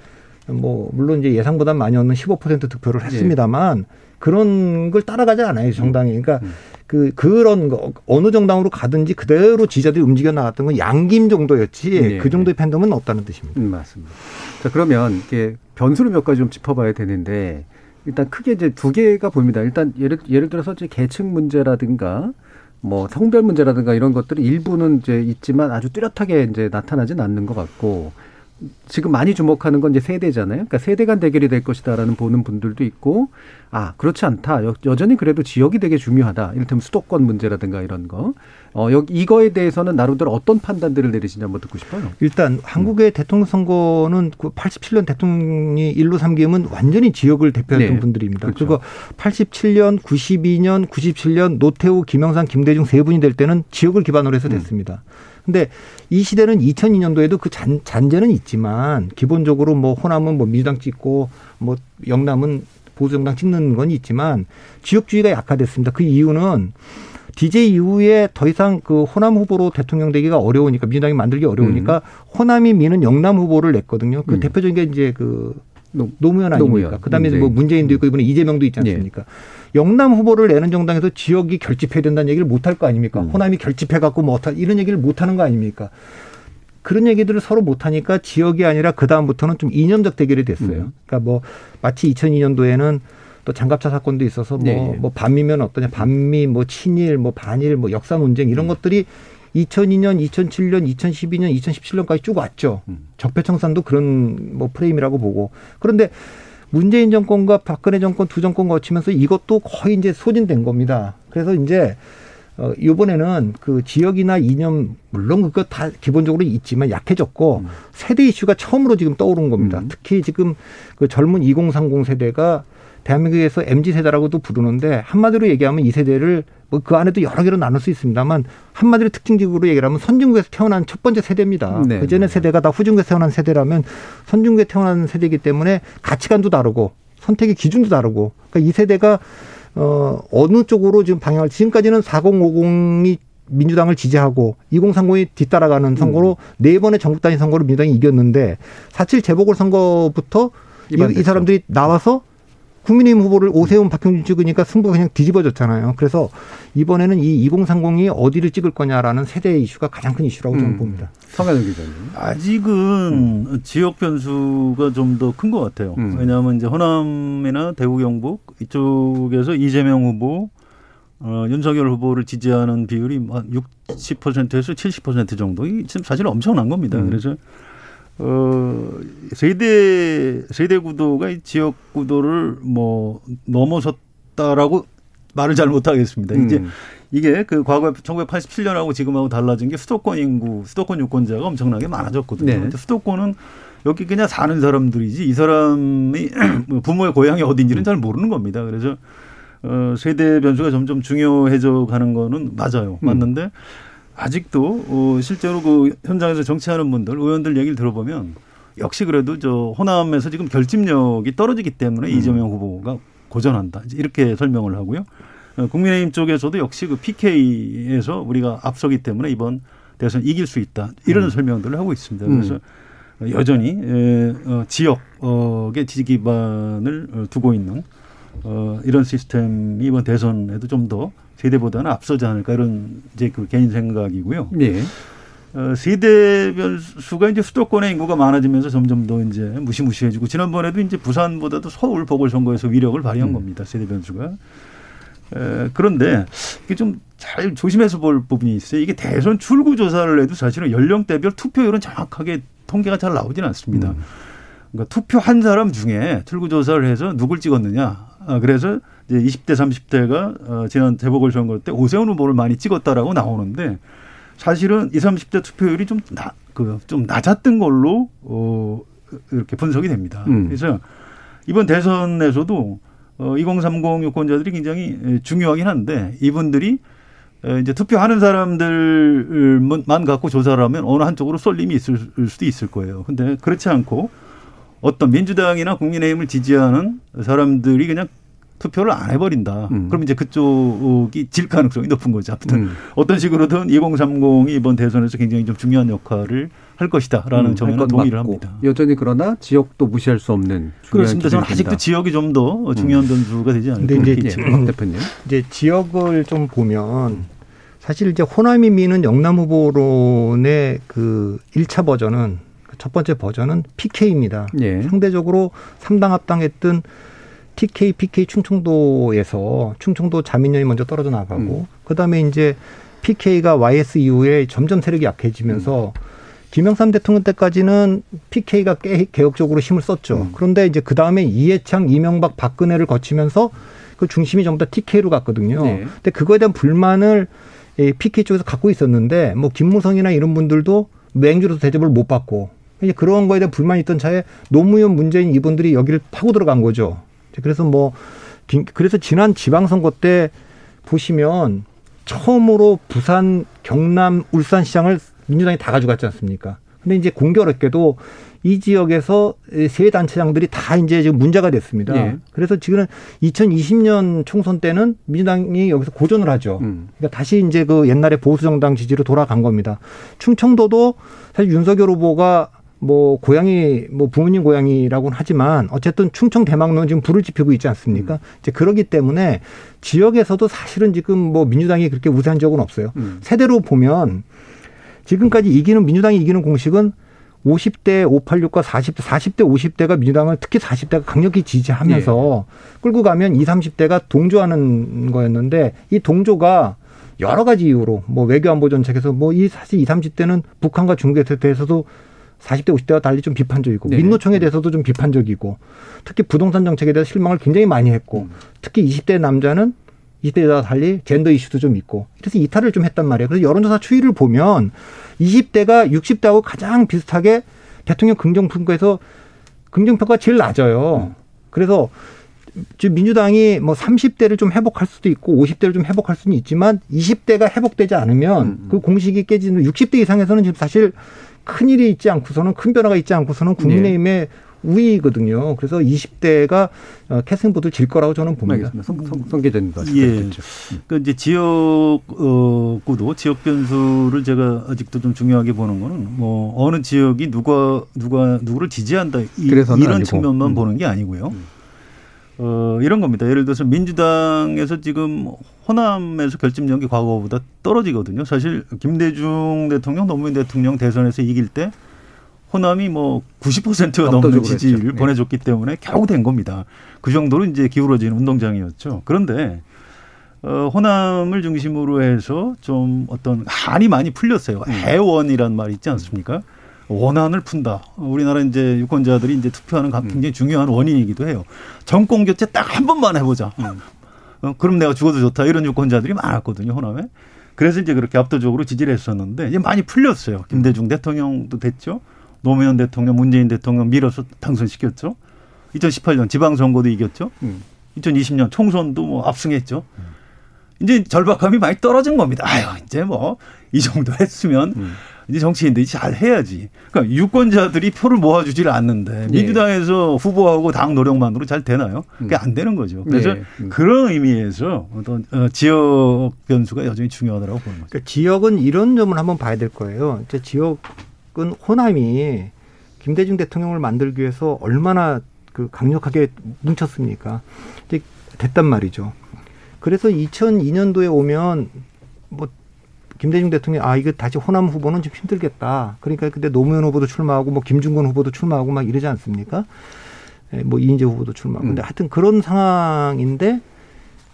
뭐 물론 이제 예상보다 많이 얻는 15% 득표를 했습니다만 그런 걸 따라가지 않아요 정당이. 그러니까 그 그런 거 어느 정당으로 가든지 그대로 지지자들이 움직여 나갔던 건 양김 정도였지 네. 그 정도의 팬덤은 없다는 뜻입니다. 음, 맞습니다. 자, 그러면 이게 변수를 몇 가지 좀 짚어봐야 되는데 일단 크게 이제 두 개가 보입니다. 일단 예를 예를 들어서 이제 계층 문제라든가 뭐 성별 문제라든가 이런 것들이 일부는 이제 있지만 아주 뚜렷하게 이제 나타나진 않는 것 같고 지금 많이 주목하는 건 이제 세대잖아요. 그러니까 세대 간 대결이 될 것이다라는 보는 분들도 있고, 아 그렇지 않다. 여, 여전히 그래도 지역이 되게 중요하다. 이를테면 수도권 문제라든가 이런 거. 어, 여기 이거에 대해서는 나름대로 어떤 판단들을 내리시는지 한번 듣고 싶어요. 일단 한국의 음. 대통령 선거는 그 87년 대통령이 일로 삼기면 완전히 지역을 대표했던 네. 분들입니다. 그렇죠. 그리고 87년, 92년, 97년 노태우, 김영삼, 김대중 세 분이 될 때는 지역을 기반으로 해서 음. 됐습니다. 근데 이 시대는 2002년도에도 그 잔, 잔재는 있지만 기본적으로 뭐 호남은 뭐 민주당 찍고 뭐 영남은 보수정당 찍는 건 있지만 지역주의가 약화됐습니다. 그 이유는 DJ 이후에 더 이상 그 호남 후보로 대통령 되기가 어려우니까 민주당이 만들기 어려우니까 호남이 미는 영남 후보를 냈거든요. 그 음. 대표적인 게 이제 그 노- 노무현 아닙니까? 노무현, 그다음에 문재인. 뭐 문재인도 있고 이번에 이재명도 있지 예. 않습니까? 영남 후보를 내는 정당에서 지역이 결집해야 된다는 얘기를 못 할 거 아닙니까? 음. 호남이 결집해 갖고 뭐 이런 얘기를 못 하는 거 아닙니까? 그런 얘기들을 서로 못 하니까 지역이 아니라 그 다음부터는 좀 이념적 대결이 됐어요. 음. 그러니까 뭐 마치 2002년도에는 또 장갑차 사건도 있어서 뭐, 네, 예. 뭐 반미면 어떠냐, 반미, 뭐 친일, 뭐 반일, 뭐 역사 논쟁 음. 이런 것들이 2002년, 2007년, 2012년, 2017년까지 쭉 왔죠. 음. 적폐청산도 그런 뭐 프레임이라고 보고. 그런데 문재인 정권과 박근혜 정권 두 정권 거치면서 이것도 거의 이제 소진된 겁니다. 그래서 이제 어, 이번에는 그 지역이나 이념, 물론 그거 다 기본적으로 있지만 약해졌고 세대 이슈가 처음으로 지금 떠오른 겁니다. 음. 특히 지금 그 젊은 2030 세대가 대한민국에서 MZ 세대라고도 부르는데 한마디로 얘기하면 이 세대를 뭐 그 안에도 여러 개로 나눌 수 있습니다만 한마디로 특징적으로 얘기를 하면 선진국에서 태어난 첫 번째 세대입니다. 네. 그 전에 세대가 다 후진국에서 태어난 세대라면 선진국에 태어난 세대이기 때문에 가치관도 다르고 선택의 기준도 다르고 그러니까 이 세대가 어 어느 쪽으로 지금 방향을 지금까지는 4050이 민주당을 지지하고 2030이 뒤따라가는 선거로 네 번의 전국 단위 선거를 민주당이 이겼는데 4.7 재보궐 선거부터 이. 이 사람들이 나와서 국민의힘 후보를 오세훈 박형준 찍으니까 승부가 그냥 뒤집어졌잖아요. 그래서 이번에는 이 2030이 어디를 찍을 거냐라는 세대 이슈가 가장 큰 이슈라고 저는 음. 봅니다. 성현우 기자님. 아직은 지역 변수가 좀 더 큰 것 같아요. 음. 왜냐하면 이제 호남이나 대구 경북 이쪽에서 이재명 후보, 어, 윤석열 후보를 지지하는 비율이 한 60%에서 70% 정도. 이 지금 사실 엄청난 겁니다. 음. 그래서 어 세대 세대 구도가 이 지역 구도를 뭐 넘어섰다라고 말을 잘 못하겠습니다. 이제 음. 이게 그 과거 1987년하고 지금하고 달라진 게 수도권 인구, 수도권 유권자가 엄청나게 많아졌거든요. 네. 근데 수도권은 여기 그냥 사는 사람들이지 이 사람이 뭐 부모의 고향이 어딘지는 잘 모르는 겁니다. 그래서 어 세대 변수가 점점 중요해져 가는 거는 맞아요. 음. 맞는데 아직도 어 실제로 그 현장에서 정치하는 분들, 의원들 얘기를 들어보면 역시 그래도 저 호남에서 지금 결집력이 떨어지기 때문에 음. 이재명 후보가 고전한다. 이렇게 설명을 하고요. 어, 국민의힘 쪽에서도 역시 그 PK에서 우리가 앞서기 때문에 이번 대선 이길 수 있다. 이런 음. 설명들을 하고 있습니다. 음. 그래서 여전히 에, 어, 지역의 지지 기반을 어, 두고 있는 어, 이런 시스템이 이번 대선에도 좀더 세대보다는 앞서지 않을까 이런 이제 그 개인 생각이고요. 예. 어, 세대 변수가 이제 수도권의 인구가 많아지면서 점점 더 이제 무시무시해지고 지난번에도 이제 부산보다도 서울 보궐선거에서 위력을 발휘한 음. 겁니다. 세대 변수가. 에, 그런데 이게 좀 잘 조심해서 볼 부분이 있어요. 이게 대선 출구 조사를 해도 사실은 연령대별 투표율은 정확하게 통계가 잘 나오지는 않습니다. 음. 그러니까 투표 한 사람 중에 출구 조사를 해서 누굴 찍었느냐. 아, 그래서 이제 20대, 30대가 어, 지난 재보궐선거 때 오세훈 후보를 많이 찍었다라고 나오는데 사실은 20, 30대 투표율이 좀 나, 그, 좀 낮았던 걸로 어, 이렇게 분석이 됩니다. 음. 그래서 이번 대선에서도 어, 2030 유권자들이 굉장히 중요하긴 한데 이분들이 에, 이제 투표하는 사람들만 갖고 조사를 하면 어느 한쪽으로 쏠림이 있을 수도 있을 거예요. 근데 그렇지 않고 어떤 민주당이나 국민의힘을 지지하는 사람들이 그냥 투표를 안 해버린다. 음. 그럼 이제 그쪽이 질 가능성이 높은 거죠. 아무튼 음. 어떤 식으로든 2030이 이번 대선에서 굉장히 좀 중요한 역할을 할 것이다라는 음, 점에는 동의를 맞고. 합니다. 여전히 그러나 지역도 무시할 수 없는 중요한 그렇습니다. 저는 아직도 된다. 지역이 좀 더 중요한 변수가 되지 않을까. 근데 이제 예, 대표님. 이제 지역을 좀 보면 사실 이제 호남이 미는 영남 후보론의 그 1차 버전은 그첫 번째 버전은 PK입니다. 예. 상대적으로 삼당 합당했던 TK, PK 충청도에서 충청도 자민련이 먼저 떨어져 나가고 그다음에 이제 PK가 YS 이후에 점점 세력이 약해지면서 김영삼 대통령 때까지는 PK가 개혁적으로 힘을 썼죠. 음. 그런데 이제 그 다음에 이해창, 이명박, 박근혜를 거치면서 그 중심이 전부 다 TK로 갔거든요. 네. 근데 그거에 대한 불만을 이 PK 쪽에서 갖고 있었는데 뭐 김무성이나 이런 분들도 맹주로서 대접을 못 받고 이제 그런 거에 대한 불만이 있던 차에 노무현, 문재인 이분들이 여기를 파고 들어간 거죠. 그래서 뭐 김- 그래서 지난 지방선거 때 보시면 처음으로 부산, 경남, 울산 시장을 민주당이 다 가져갔지 않습니까? 근데 이제 공교롭게도 이 지역에서 세 단체장들이 다 이제 지금 문제가 됐습니다. 예. 그래서 지금은 2020년 총선 때는 민주당이 여기서 고전을 하죠. 음. 그러니까 다시 이제 그 옛날에 보수 정당 지지로 돌아간 겁니다. 충청도도 사실 윤석열 후보가 뭐 고향이 뭐 부모님 고향이라고는 하지만 어쨌든 충청 대망로는 지금 불을 지피고 있지 않습니까? 이제 그러기 때문에 지역에서도 사실은 지금 뭐 민주당이 그렇게 우세한 적은 없어요. 음. 세대로 보면 지금까지 이기는 민주당이 이기는 공식은 50대 586과 40대 40대 50대가 민주당을 특히 40대가 강력히 지지하면서 끌고 가면 20, 30대가 동조하는 거였는데 이 동조가 여러 가지 이유로 뭐 외교 안보 정책에서 뭐 이 사실 20, 30대는 북한과 중국에 대해서도 40대 50대와 달리 좀 비판적이고 네. 민노총에 대해서도 좀 비판적이고 특히 부동산 정책에 대해서 실망을 굉장히 많이 했고 특히 20대 남자는 20대 여자와 달리 젠더 이슈도 좀 있고 그래서 이탈을 좀 했단 말이에요. 그래서 여론조사 추이를 보면 20대가 60대하고 가장 비슷하게 대통령 긍정평가에서 긍정평가 제일 낮아요. 그래서 지금 민주당이 뭐 30대를 좀 회복할 수도 있고 50대를 좀 회복할 수는 있지만 20대가 회복되지 않으면 그 공식이 깨지는 60대 이상에서는 지금 사실 큰 일이 있지 않고서는 큰 변화가 있지 않고서는 국민의힘의 우위거든요. 그래서 20대가 어, 캐스팅보드 질 거라고 저는 봅니다. 알겠습니다. 송, 송, 송 기자님도 예. 그렇죠. 그 이제 지역 어 구도 지역 변수를 제가 아직도 좀 중요하게 보는 거는 뭐 어느 지역이 누가 누가 누구를 지지한다 이, 아니고. 측면만 음. 보는 게 아니고요. 어 이런 겁니다. 예를 들어서 민주당에서 지금 호남에서 결집력이 과거보다 떨어지거든요. 사실 김대중 대통령, 노무현 대통령 대선에서 이길 때 호남이 뭐 90%가 넘는 지지를 했죠. 네. 보내줬기 때문에 겨우 된 겁니다. 그 정도로 이제 기울어지는 운동장이었죠. 그런데 어, 호남을 중심으로 해서 좀 어떤 한이 많이 풀렸어요. 음. 해원이란 말이 있지 않습니까? 원한을 푼다. 우리나라 이제 유권자들이 이제 투표하는 음. 가- 굉장히 중요한 원인이기도 해요. 정권 교체 딱 한 번만 해보자. 음. 어, 그럼 내가 죽어도 좋다. 이런 유권자들이 많았거든요, 호남에. 그래서 이제 그렇게 압도적으로 지지를 했었는데 이제 많이 풀렸어요. 김대중 대통령도 됐죠. 노무현 대통령, 문재인 대통령 밀어서 당선시켰죠. 2018년 지방선거도 이겼죠. 음. 2020년 총선도 뭐 압승했죠. 이제 절박함이 많이 떨어진 겁니다. 아유, 이제 뭐 이 정도 했으면 음. 이제 정치인들이 잘 해야지. 그러니까 유권자들이 표를 모아주질 않는데 예. 민주당에서 후보하고 당 노력만으로 잘 되나요? 그게 안 되는 거죠. 그래서 네. 음. 그런 의미에서 어떤 어, 지역 변수가 여전히 중요하다고 보는 거죠. 그러니까 지역은 이런 점을 한번 봐야 될 거예요. 이제 지역은 호남이 김대중 대통령을 만들기 위해서 얼마나 그 강력하게 뭉쳤습니까? 이제 됐단 말이죠. 그래서 2002년도에 오면 뭐 김대중 대통령이 아 이거 다시 호남 후보는 좀 힘들겠다. 그러니까 그때 노무현 후보도 출마하고 뭐 김중근 후보도 출마하고 막 이러지 않습니까? 예, 뭐 이인재 후보도 출마하고. 근데 음. 하여튼 그런 상황인데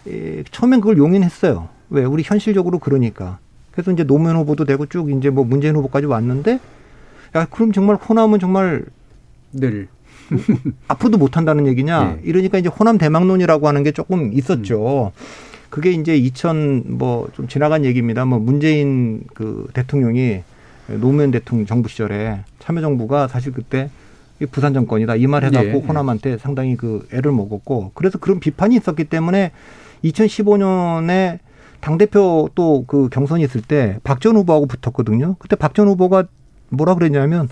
에, 처음엔 그걸 용인했어요. 왜? 우리 현실적으로 그러니까. 그래서 이제 노무현 후보도 되고 쭉 이제 뭐 문재인 후보까지 왔는데 야, 그럼 정말 호남은 정말 늘 앞으로도 못 한다는 얘기냐? 예. 이러니까 이제 호남 대망론이라고 하는 게 조금 있었죠. 그게 이제 2000 뭐 좀 지나간 얘기입니다. 뭐 문재인 그 대통령이 노무현 대통령 정부 시절에 참여정부가 사실 그때 이 부산 정권이다 이 말 해갖고 예. 호남한테 상당히 그 애를 먹었고 그래서 그런 비판이 있었기 때문에 2015년에 당 대표 또 그 경선이 있을 때 박전 후보하고 붙었거든요. 그때 박전 후보가 뭐라 그랬냐면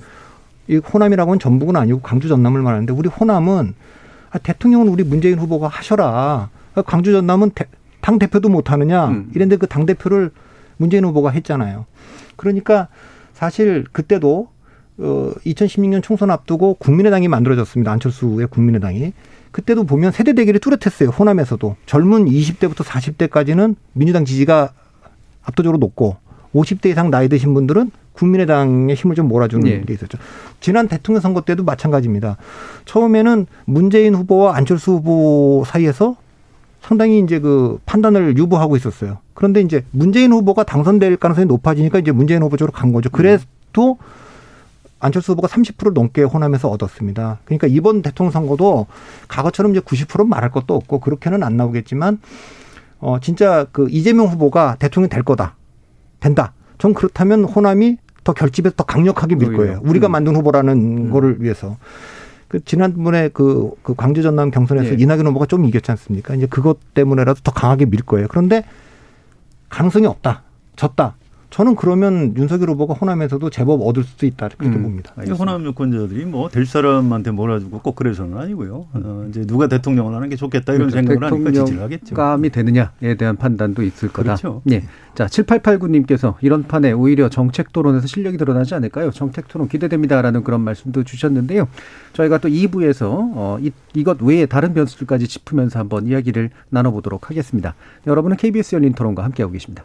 이 호남이라고는 전북은 아니고 광주 전남을 말하는데 우리 호남은 아, 대통령은 우리 문재인 후보가 하셔라. 아, 광주 전남은 대- 당 대표도 못 하느냐. 음. 이랬는데 그 당 대표를 문재인 후보가 했잖아요. 그러니까 사실 그때도 어 2016년 총선 앞두고 국민의당이 만들어졌습니다. 안철수의 국민의당이. 그때도 보면 세대 대결이 뚜렷했어요. 호남에서도 젊은 20대부터 40대까지는 민주당 지지가 압도적으로 높고 50대 이상 나이 드신 분들은 국민의당의 힘을 좀 몰아주는 예. 게 있었죠. 지난 대통령 선거 때도 마찬가지입니다. 처음에는 문재인 후보와 안철수 후보 사이에서 상당히 이제 그 판단을 유보하고 있었어요. 그런데 이제 문재인 후보가 당선될 가능성이 높아지니까 이제 문재인 후보 쪽으로 간 거죠. 그래도 안철수 후보가 30% 넘게 호남에서 얻었습니다. 그러니까 이번 대통령 선거도 과거처럼 이제 90% 말할 것도 없고 그렇게는 안 나오겠지만 어 진짜 그 이재명 후보가 대통령이 될 거다. 된다. 전 그렇다면 호남이 더 결집해서 더 강력하게 밀 거예요. 우리가 음. 만든 후보라는 음. 거를 위해서. 그 지난번에 그, 그 광주 전남 경선에서 예. 이낙연 후보가 좀 이겼지 않습니까? 이제 그것 때문에라도 더 강하게 밀 거예요. 그런데 가능성이 없다. 졌다. 저는 그러면 윤석열 후보가 호남에서도 제법 얻을 수도 있다. 그렇게 음. 봅니다. 이 호남 유권자들이 뭐 될 사람한테 몰아주고 꼭 그래서는 아니고요. 어, 이제 누가 대통령을 하는 게 좋겠다 이런 그렇죠. 생각을 하니까 지지를 하겠죠. 감이 되느냐에 대한 판단도 있을 거다. 그렇죠. 예. 자, 7889님께서 이런 판에 오히려 정책 토론에서 실력이 드러나지 않을까요? 정책 토론 기대됩니다라는 그런 말씀도 주셨는데요. 저희가 또 2부에서 어, 이, 이것 외에 다른 변수들까지 짚으면서 한번 이야기를 나눠보도록 하겠습니다. 여러분은 KBS 열린 토론과 함께하고 계십니다.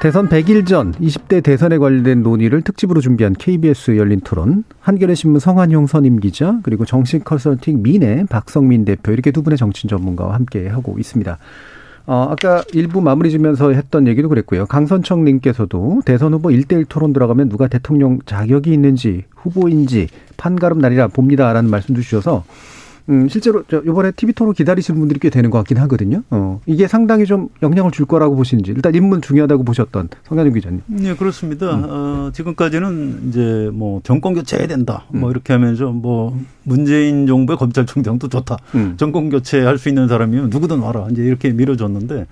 대선 100일 전 20대 대선에 관련된 논의를 특집으로 준비한 KBS 열린 토론, 한겨레 신문 성한용 선임 기자, 그리고 정신 컨설팅 민의 박성민 대표 이렇게 두 분의 정치 전문가와 함께 하고 있습니다. 어, 아까 일부 마무리 지면서 했던 얘기도 그랬고요. 강선청 님께서도 대선 후보 1대1 토론 들어가면 누가 대통령 자격이 있는지 후보인지 판가름 날이라 봅니다라는 말씀도 주셔서 음, 실제로 저 이번에 TV 토론 기다리시는 분들이 꽤 되는 것 같긴 하거든요. 어, 이게 상당히 좀 영향을 줄 거라고 보시는지 일단 인문 중요하다고 보셨던 성현준 기자님. 네, 그렇습니다. 음. 어, 지금까지는 이제 뭐 정권 교체해야 된다. 뭐 음. 이렇게 하면서 뭐 문재인 정부의 검찰총장도 좋다. 음. 정권 교체할 수 있는 사람이면 누구든 와라. 이제 이렇게 밀어줬는데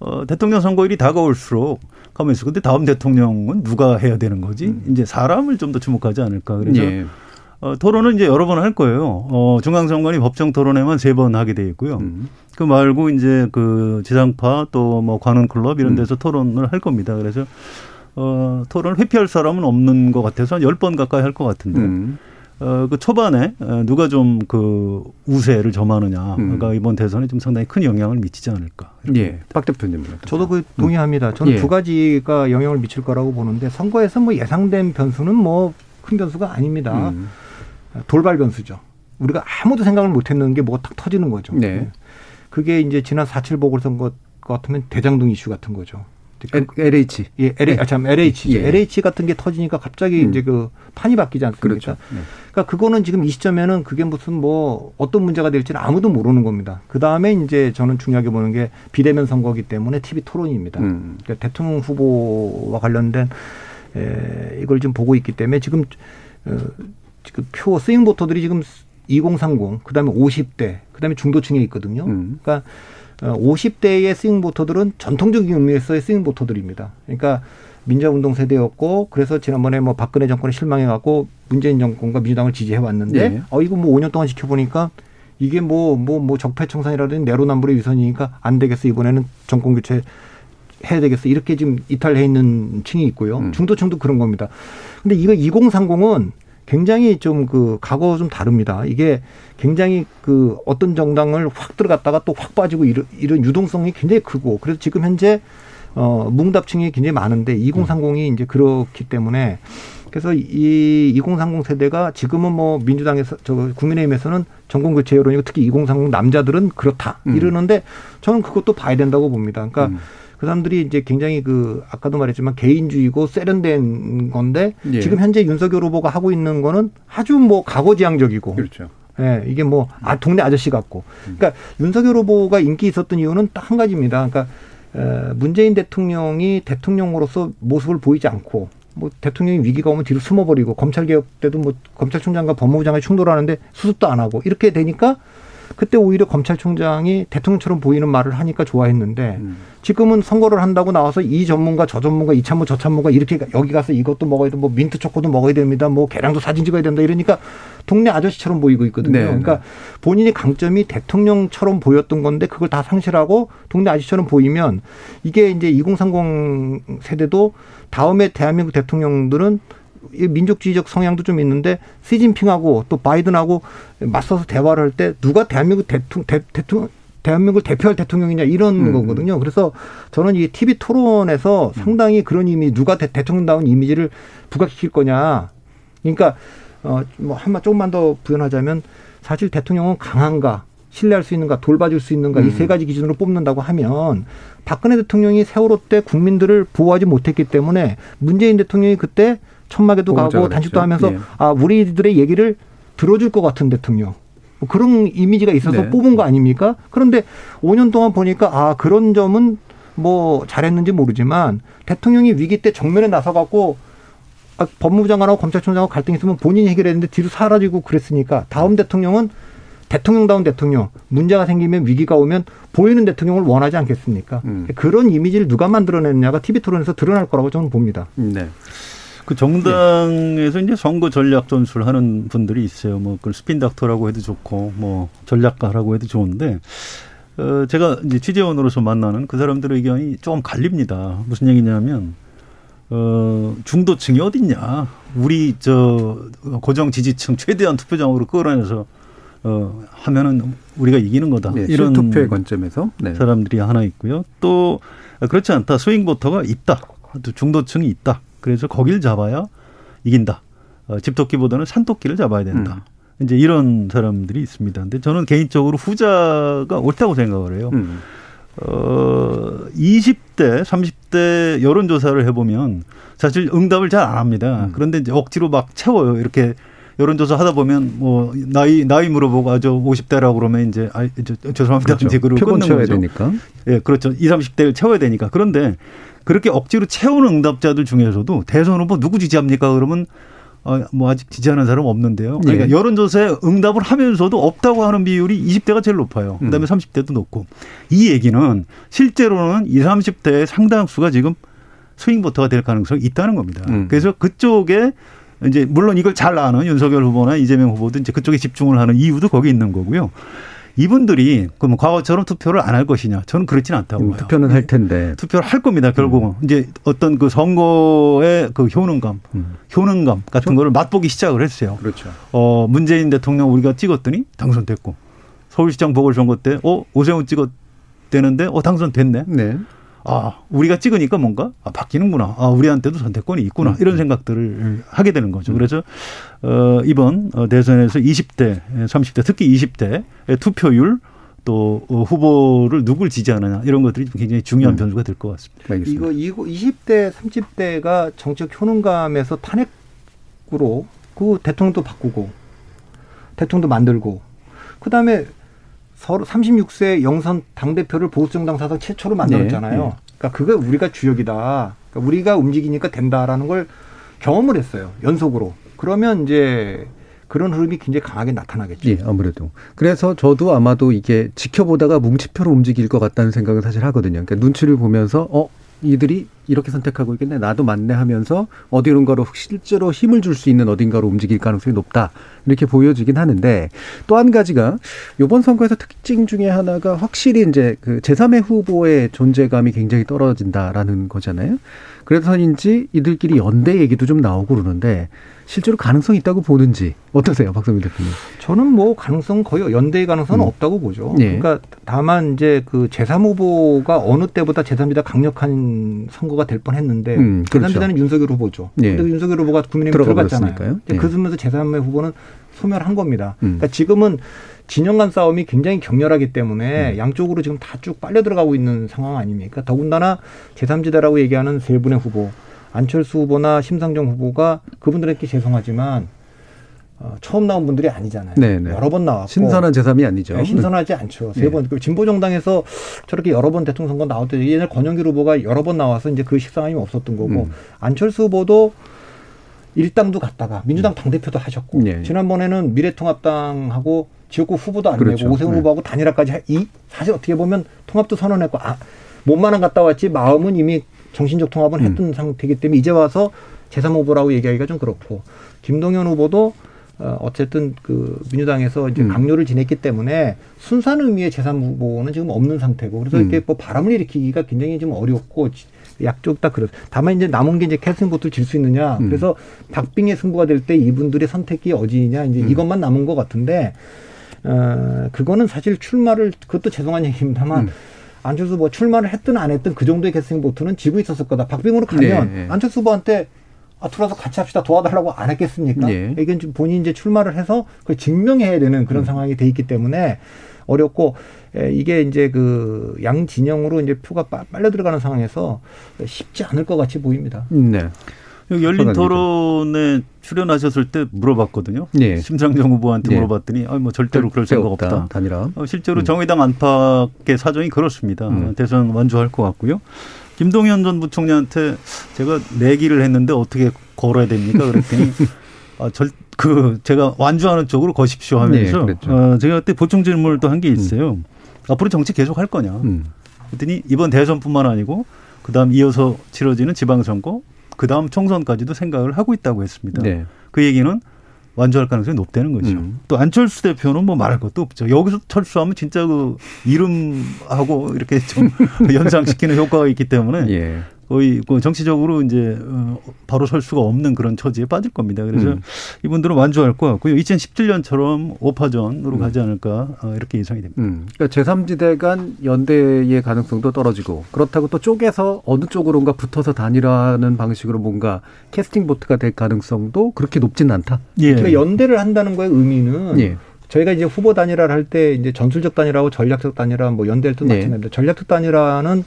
어, 대통령 선거일이 다가올수록 가만 있어. 근데 다음 대통령은 누가 해야 되는 거지? 음. 이제 사람을 좀 더 주목하지 않을까. 그래서 예. 어, 토론은 이제 여러 번 할 거예요. 어, 중앙선관위 법정 토론회만 세 번 하게 돼 있고요. 음. 그 말고 이제 그 지상파 또 뭐 관훈 클럽 이런 음. 데서 토론을 할 겁니다. 그래서 어, 토론을 회피할 사람은 없는 것 같아서 한 열 번 가까이 할 것 같은데. 음. 어, 그 초반에 어, 누가 좀 그 우세를 점하느냐가 음. 이번 대선에 좀 상당히 큰 영향을 미치지 않을까. 예. 박 대표님. 저도 그 동의합니다. 저는 예. 두 가지가 영향을 미칠 거라고 보는데 선거에서 뭐 예상된 변수는 뭐 큰 변수가 아닙니다. 음. 돌발 변수죠. 우리가 아무도 생각을 못 했는 게 뭐가 탁 터지는 거죠. 네. 그게 이제 지난 4.7 보궐선거 같으면 대장동 이슈 같은 거죠. L, LH. 예, LH, 아, 참, LH. 예. LH 같은 게 터지니까 갑자기 음. 이제 그 판이 바뀌지 않습니까? 그렇죠. 네. 그러니까 그거는 지금 이 시점에는 그게 무슨 뭐 어떤 문제가 될지는 아무도 모르는 겁니다. 그 다음에 이제 저는 중요하게 보는 게 비대면 선거기 때문에 TV 토론입니다. 음. 그러니까 대통령 후보와 관련된 에, 이걸 좀 보고 있기 때문에 지금 어, 지금 표 스윙 보터들이 지금 2030, 그 다음에 50대, 그 다음에 중도층에 있거든요. 음. 그러니까 어, 50대의 스윙 보터들은 전통적인 의미에서의 스윙 보터들입니다. 그러니까 민주운동 세대였고 그래서 지난번에 뭐 박근혜 정권에 실망해 갖고 문재인 정권과 민주당을 지지해 왔는데 네. 어 이거 뭐 5년 동안 지켜보니까 이게 뭐뭐 뭐 적폐청산이라든지 내로남불의 위선이니까 안 되겠어 이번에는 정권 교체 해야 되겠어 이렇게 지금 이탈해 있는 층이 있고요 음. 중도층도 그런 겁니다. 근데 이거 2030은 굉장히 좀 그 과거 좀 다릅니다. 이게 굉장히 그 어떤 정당을 확 들어갔다가 또 확 빠지고 이런, 이런 유동성이 굉장히 크고 그래서 지금 현재 어 뭉답층이 굉장히 많은데 2030이 이제 그렇기 때문에 그래서 이 2030 세대가 지금은 뭐 민주당에서 저 국민의힘에서는 정권 교체 여론이고 특히 2030 남자들은 그렇다 음. 이러는데 저는 그것도 봐야 된다고 봅니다. 그러니까 음. 그 사람들이 이제 굉장히 그 아까도 말했지만 개인주의고 세련된 건데 예. 지금 현재 윤석열 후보가 하고 있는 거는 아주 뭐 과거지향적이고 그렇죠. 예, 이게 뭐, 아, 동네 아저씨 같고. 그러니까 윤석열 후보가 인기 있었던 이유는 딱 한 가지입니다. 그러니까, 에, 문재인 대통령이 대통령으로서 모습을 보이지 않고, 뭐, 대통령이 위기가 오면 뒤로 숨어버리고, 검찰 개혁 때도 뭐, 검찰총장과 법무부장이 충돌하는데 수습도 안 하고, 이렇게 되니까, 그때 오히려 검찰총장이 대통령처럼 보이는 말을 하니까 좋아했는데 음. 지금은 선거를 한다고 나와서 이 전문가 저 전문가 이 참모 저 참모가 이렇게 여기 가서 이것도 먹어야 돼뭐 민트 초코도 먹어야 됩니다 뭐 계량도 사진 찍어야 된다 이러니까 동네 아저씨처럼 보이고 있거든요. 네, 그러니까 본인이 강점이 대통령처럼 보였던 건데 그걸 다 상실하고 동네 아저씨처럼 보이면 이게 이제 2030 세대도 다음에 대한민국 대통령들은 이 민족주의적 성향도 좀 있는데 시진핑하고 또 바이든하고 맞서서 대화를 할 때 누가 대한민국 대통령, 대, 대통령 대한민국을 대표할 대통령이냐 이런 음. 거거든요. 그래서 저는 이 TV 토론에서 상당히 그런 이미 누가 대, 대통령다운 이미지를 부각시킬 거냐. 그러니까 어뭐 한마 조금만 더 부연하자면 사실 대통령은 강한가 신뢰할 수 있는가 돌봐줄 수 있는가 이 음. 세 가지 기준으로 뽑는다고 하면 박근혜 대통령이 세월호 때 국민들을 보호하지 못했기 때문에 문재인 대통령이 그때 천막에도 가고. 단식도 하면서 예. 아 우리들의 얘기를 들어줄 것 같은 대통령 뭐 그런 이미지가 있어서 네. 뽑은 거 아닙니까? 그런데 5년 동안 보니까 아 그런 점은 뭐 잘했는지 모르지만 대통령이 위기 때 정면에 나서 갖고 아, 법무부 장관하고 검찰총장하고 갈등 있으면 본인이 해결했는데 뒤로 사라지고 그랬으니까 다음 대통령은 대통령다운 대통령 문제가 생기면 위기가 오면 보이는 대통령을 원하지 않겠습니까? 음. 그런 이미지를 누가 만들어냈냐가 TV 토론에서 드러날 거라고 저는 봅니다. 네. 그 정당에서 이제 선거 전략 전술 하는 분들이 있어요. 뭐 그걸 스핀 닥터라고 해도 좋고 뭐 전략가라고 해도 좋은데 어 제가 이제 취재원으로서 만나는 그 사람들의 의견이 조금 갈립니다. 무슨 얘기냐면 어 중도층이 어딨냐? 우리 저 고정 지지층 최대한 투표장으로 끌어내서 어 하면은 우리가 이기는 거다. 네, 이런 실투표의 관점에서 네. 사람들이 하나 있고요. 또 그렇지 않다. 스윙 보터가 있다. 또 중도층이 있다. 그래서 거길 잡아야 이긴다. 어, 집토끼보다는 산토끼를 잡아야 된다. 이제 이런 사람들이 있습니다. 근데 저는 개인적으로 후자가 옳다고 생각을 해요. 음. 어, 20대, 30대 여론조사를 해보면 사실 응답을 잘 안 합니다. 음. 그런데 이제 억지로 막 채워요. 이렇게 여론조사 하다 보면 뭐 나이 나이 물어보고 아저 50대라고 그러면 이제 아 저, 죄송합니다. 그렇죠. 이제 끊는 채워야 거죠. 되니까. 예, 그렇죠. 20, 30대를 채워야 되니까. 그런데 그렇게 억지로 채우는 응답자들 중에서도 대선 후보 누구 지지합니까? 그러면 어, 뭐 아직 지지하는 사람 없는데요. 그러니까 예. 여론조사에 응답을 하면서도 없다고 하는 비율이 20대가 제일 높아요. 그다음에 음. 30대도 높고. 이 얘기는 실제로는 20, 30대의 상당수가 지금 스윙보터가 될 가능성이 있다는 겁니다. 음. 그래서 그쪽에 이제 물론 이걸 잘 아는 윤석열 후보나 이재명 후보도 이제 그쪽에 집중을 하는 이유도 거기 있는 거고요. 이분들이 그럼 과거처럼 투표를 안 할 것이냐? 저는 그렇지는 않다고 음, 봐요. 투표는 할 텐데. 투표를 할 겁니다. 결국은 이제 어떤 그 선거의 그 효능감, 음. 효능감 같은 거를 맛보기 시작을 했어요. 그렇죠. 어 문재인 대통령 우리가 찍었더니 당선됐고 서울시장 보궐선거 때 어 오세훈 찍었대는데 어 당선됐네. 네. 아 우리가 찍으니까 뭔가 아, 바뀌는구나. 아 우리한테도 선택권이 있구나. 이런 생각들을 하게 되는 거죠. 그래서 어 이번 어, 대선에서 20대, 30대 특히 20대 의 투표율 또 어, 후보를 누굴 지지하느냐 이런 것들이 굉장히 중요한 음. 변수가 될 것 같습니다. 알겠습니다. 이거 이거 20대, 30대가 정책 효능감에서 탄핵으로 그 대통령도 바꾸고 대통령도 만들고 그다음에 서로 36세 영선 당 대표를 보수정당 사상 최초로 만들었잖아요. 네, 네. 그러니까 그게 우리가 주역이다. 그러니까 우리가 움직이니까 된다라는 걸 경험을 했어요. 연속으로. 그러면 이제 그런 흐름이 굉장히 강하게 나타나겠죠. 예, 아무래도. 그래서 저도 아마도 이게 지켜보다가 뭉치표로 움직일 것 같다는 생각을 사실 하거든요. 그러니까 눈치를 보면서 어 이들이 이렇게 선택하고 있겠네. 나도 맞네 하면서 어디론가로 실제로 힘을 줄 수 있는 어딘가로 움직일 가능성이 높다. 이렇게 보여지긴 하는데 또 한 가지가 이번 선거에서 특징 중에 하나가 확실히 이제 그 제3의 후보의 존재감이 굉장히 떨어진다라는 거잖아요. 그래서인지 이들끼리 연대 얘기도 좀 나오고 그러는데 실제로 가능성이 있다고 보는지 어떠세요, 박성민 대표님? 저는 뭐 가능성 거의 연대의 가능성은 음. 없다고 보죠. 예. 그러니까 다만 이제 그 제3 후보가 어느 때보다 제3지다 강력한 선거가 될 뻔했는데 음, 그렇죠. 제3지다는 윤석열 후보죠. 예. 근데 윤석열 후보가 국민의힘 들어갔잖아요. 근데 예. 그 점에서 제3의 후보는 소멸한 겁니다. 음. 그러니까 지금은 진영 간 싸움이 굉장히 격렬하기 때문에 음. 양쪽으로 지금 다 쭉 빨려 들어가고 있는 상황 아닙니까? 더군다나 제3지대라고 얘기하는 세 분의 후보 안철수 후보나 심상정 후보가 그분들에게 죄송하지만 어, 처음 나온 분들이 아니잖아요. 네, 네. 여러 번 나왔고 신선한 제3이 아니죠. 네, 신선하지 않죠. 세 네. 번. 그 진보 정당에서 저렇게 여러 번 대통령 선거 나올 때 옛날 권영길 후보가 여러 번 나와서 이제 그 식상함이 없었던 거고 음. 안철수 후보도 일당도 갔다가 민주당 당대표도 하셨고 예. 지난번에는 미래통합당하고 지역구 후보도 안 그렇죠. 내고 오세훈 네. 후보하고 단일화까지 하- 이 사실 어떻게 보면 통합도 선언했고 아 몸만은 갔다 왔지 마음은 이미 정신적 통합은 했던 음. 상태이기 때문에 이제 와서 제3 후보라고 얘기하기가 좀 그렇고 김동연 후보도 어, 어쨌든 그 민주당에서 이제 음. 강요를 지냈기 때문에 순수한 의미의 제3 후보는 지금 없는 상태고 그래서 음. 이렇게 뭐 바람을 일으키기가 굉장히 좀 어렵고 지- 약쪽 다 그렇. 다만 이제 남은 게 이제 캐스팅 보트를 질수 있느냐. 음. 그래서 박빙의 승부가 될 때 이분들의 선택이 어디냐 이제 음. 이것만 남은 것 같은데 어 그거는 사실 출마를 그것도 죄송한 얘기입니다만 음. 안철수 뭐 출마를 했든 안 했든 그 정도의 캐스팅 보트는 지고 있었을 거다. 박빙으로 가면 네, 네. 안철수 후보한테 아, 들어와서 같이 합시다 도와달라고 안 했겠습니까? 예. 이건 좀 본인이 이제 출마를 해서 그걸 증명해야 되는 음. 그런 상황이 돼 있기 때문에 어렵고 에, 이게 이제 그 양 진영으로 이제 표가 빠- 빨려 들어가는 상황에서 쉽지 않을 것 같이 보입니다. 네. 여기 열린. 토론에 출연하셨을 때 물어봤거든요. 예. 심상정 후보한테 예. 물어봤더니 아, 뭐 절대로 그럴 생각 없다. 단일화. 어, 실제로 음. 정의당 안팎의 사정이 그렇습니다. 음. 어, 대선 완주할 것 같고요. 김동연 전 부총리한테 제가 내기를 했는데 어떻게 걸어야 됩니까? 그랬더니 아, 절, 그 제가 완주하는 쪽으로 거십시오 하면서 네. 어, 제가 그때 보충 질문을 또 한 게 있어요. 앞으로 정치 계속 할 거냐? 음. 그랬더니 이번 대선뿐만 아니고 그다음 이어서 치러지는 지방선거, 그다음 총선까지도 생각을 하고 있다고 했습니다. 네. 그 얘기는 완주할 가능성이 높다는 거죠. 음. 또 안철수 대표는 뭐 말할 것도 없죠. 여기서 철수하면 진짜 그 이름하고 이렇게 좀 연상시키는 효과가 있기 때문에 예. 거의 그 정치적으로 이제 어, 바로 설 수가 없는 그런 처지에 빠질 겁니다. 그래서 음. 이분들은 완주할 것 같고요. 2017년처럼 오파전으로 음. 가지 않을까 어, 이렇게 예상이 됩니다. 음. 그러니까 제3지대 간 연대의 가능성도 떨어지고 그렇다고 또 쪼개서 어느 쪽으로인가 붙어서 단일화하는 방식으로 뭔가 캐스팅 보트가 될 가능성도 그렇게 높지는 않다. 예. 그러니까 연대를 한다는 거의 의미는 예. 저희가 이제 후보 단일화를 할 때 이제 전술적 단일화하고 전략적 단일화 뭐 연대를 뜻 네. 마찬가지입니다. 전략적 단일화는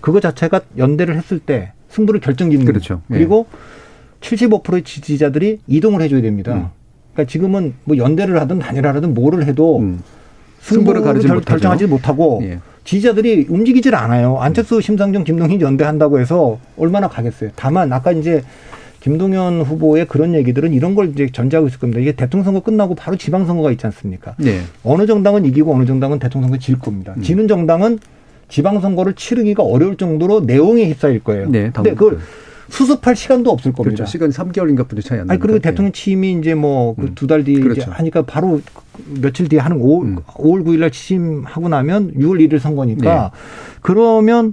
그거 자체가 연대를 했을 때 승부를 결정짓는 그렇죠. 예. 그리고 75%의 지지자들이 이동을 해줘야 됩니다. 음. 그러니까 지금은 뭐 연대를 하든 단일화를 하든 뭐를 해도 음. 승부를 승부를 가르지 결, 못하죠. 결정하지 못하고 예. 지지자들이 움직이질 않아요. 안철수, 심상정, 김동인 연대한다고 해서 얼마나 가겠어요. 다만 아까 이제 김동연 후보의 그런 얘기들은 이런 걸 이제 전제하고 있을 겁니다. 이게 대통령 선거 끝나고 바로 지방 선거가 있지 않습니까? 네. 어느 정당은 이기고 어느 정당은 대통령 선거 질 겁니다. 음. 지는 정당은 지방 선거를 치르기가 어려울 정도로 내용에 휩싸일 거예요. 네. 근데 그걸 수습할 시간도 없을 겁니다. 그렇죠. 시간 3개월인가 뿐이 차이 안. 아니 그리고 대통령 취임이 이제 뭐 음. 두달 뒤에 그렇죠. 하니까 바로 며칠 뒤에 하는 5월, 음. 5월 9일 날 취임하고 나면 6월 1일 선거니까 네. 그러면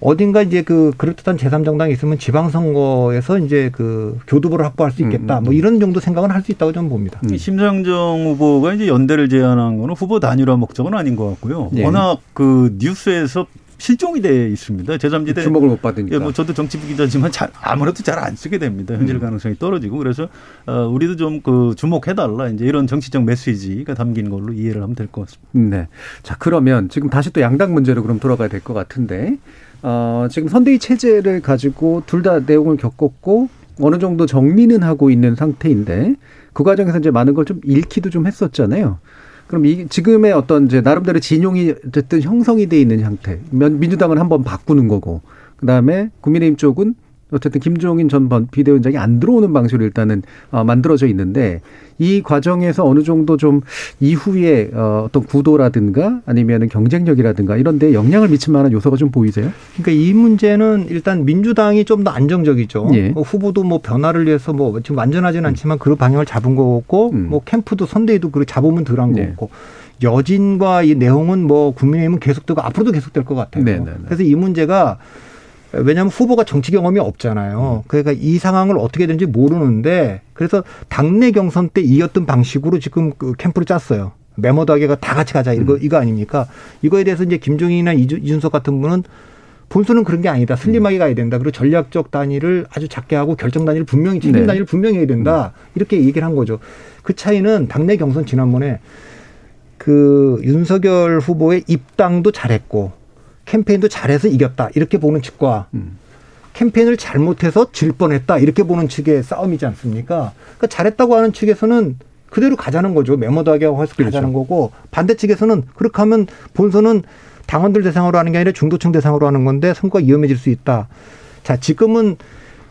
어딘가 이제 그 그럴듯한 제3정당이 있으면 지방선거에서 이제 그 교두보를 확보할 수 있겠다. 음, 음, 뭐 이런 정도 생각은 할 수 있다고 저는 봅니다. 음. 이 심상정 후보가 이제 연대를 제안한 거는 후보 단일화 목적은 아닌 것 같고요. 예. 워낙 그 뉴스에서 실종이 돼 있습니다. 제3지대 주목을 못 받으니까. 예, 뭐 저도 정치부 기자지만 잘 아무래도 잘 안 쓰게 됩니다. 현실 음. 가능성이 떨어지고 그래서 어, 우리도 좀 그 주목해 달라 이제 이런 정치적 메시지가 담긴 걸로 이해를 하면 될 것 같습니다. 네. 자, 그러면 지금 다시 또 양당 문제로 그럼 돌아가야 될 것 같은데, 어, 지금 선대위 체제를 가지고 둘 다 내용을 겪었고, 어느 정도 정리는 하고 있는 상태인데, 그 과정에서 이제 많은 걸좀 잃기도 좀 했었잖아요. 그럼 이 지금의 어떤 이제 나름대로 진용이 어쨌든 형성이 돼 있는 형태. 면- 민주당은 한번 바꾸는 거고, 그 다음에 국민의힘 쪽은 어쨌든 김종인 전 번- 비대위원장이 안 들어오는 방식으로 일단은 어, 만들어져 있는데 이 과정에서 어느 정도 좀 이후에 어, 어떤 구도라든가 아니면은 경쟁력이라든가 이런 데 영향을 미칠 만한 요소가 좀 보이세요? 그러니까 이 문제는 일단 민주당이 좀 더 안정적이죠. 예. 뭐 후보도 뭐 변화를 위해서 뭐 지금 완전하지는 않지만 그 방향을 잡은 거고 음. 뭐 캠프도 선대위도 그 잡으면 덜한 네. 거고 여진과 이 내용은 뭐 국민의힘은 계속되고 앞으로도 계속될 것 같아요. 네, 네, 네. 그래서 이 문제가 왜냐하면 후보가 정치 경험이 없잖아요. 그러니까 이 상황을 어떻게 되는지 모르는데 그래서 당내 경선 때 이겼던 방식으로 지금 그 캠프를 짰어요. 메모더하게가 다 같이 가자 이거 이거 아닙니까? 이거에 대해서 이제 김종인이나 이준석 같은 분은 본수는 그런 게 아니다. 슬림하게 가야 된다. 그리고 전략적 단위를 아주 작게 하고 결정 단위를 분명히 책임 네. 단위를 분명히 해야 된다. 이렇게 얘기를 한 거죠. 그 차이는 당내 경선 지난번에 그 윤석열 후보의 입당도 잘했고 캠페인도 잘해서 이겼다. 이렇게 보는 측과 음. 캠페인을 잘못해서 질 뻔했다. 이렇게 보는 측의 싸움이지 않습니까? 그러니까 잘했다고 하는 측에서는 그대로 가자는 거죠. 메모도하게 하고 해서 그렇죠. 가자는 거고 반대 측에서는 그렇게 하면 본선은 당원들 대상으로 하는 게 아니라 중도층 대상으로 하는 건데 선거가 위험해질 수 있다. 자, 지금은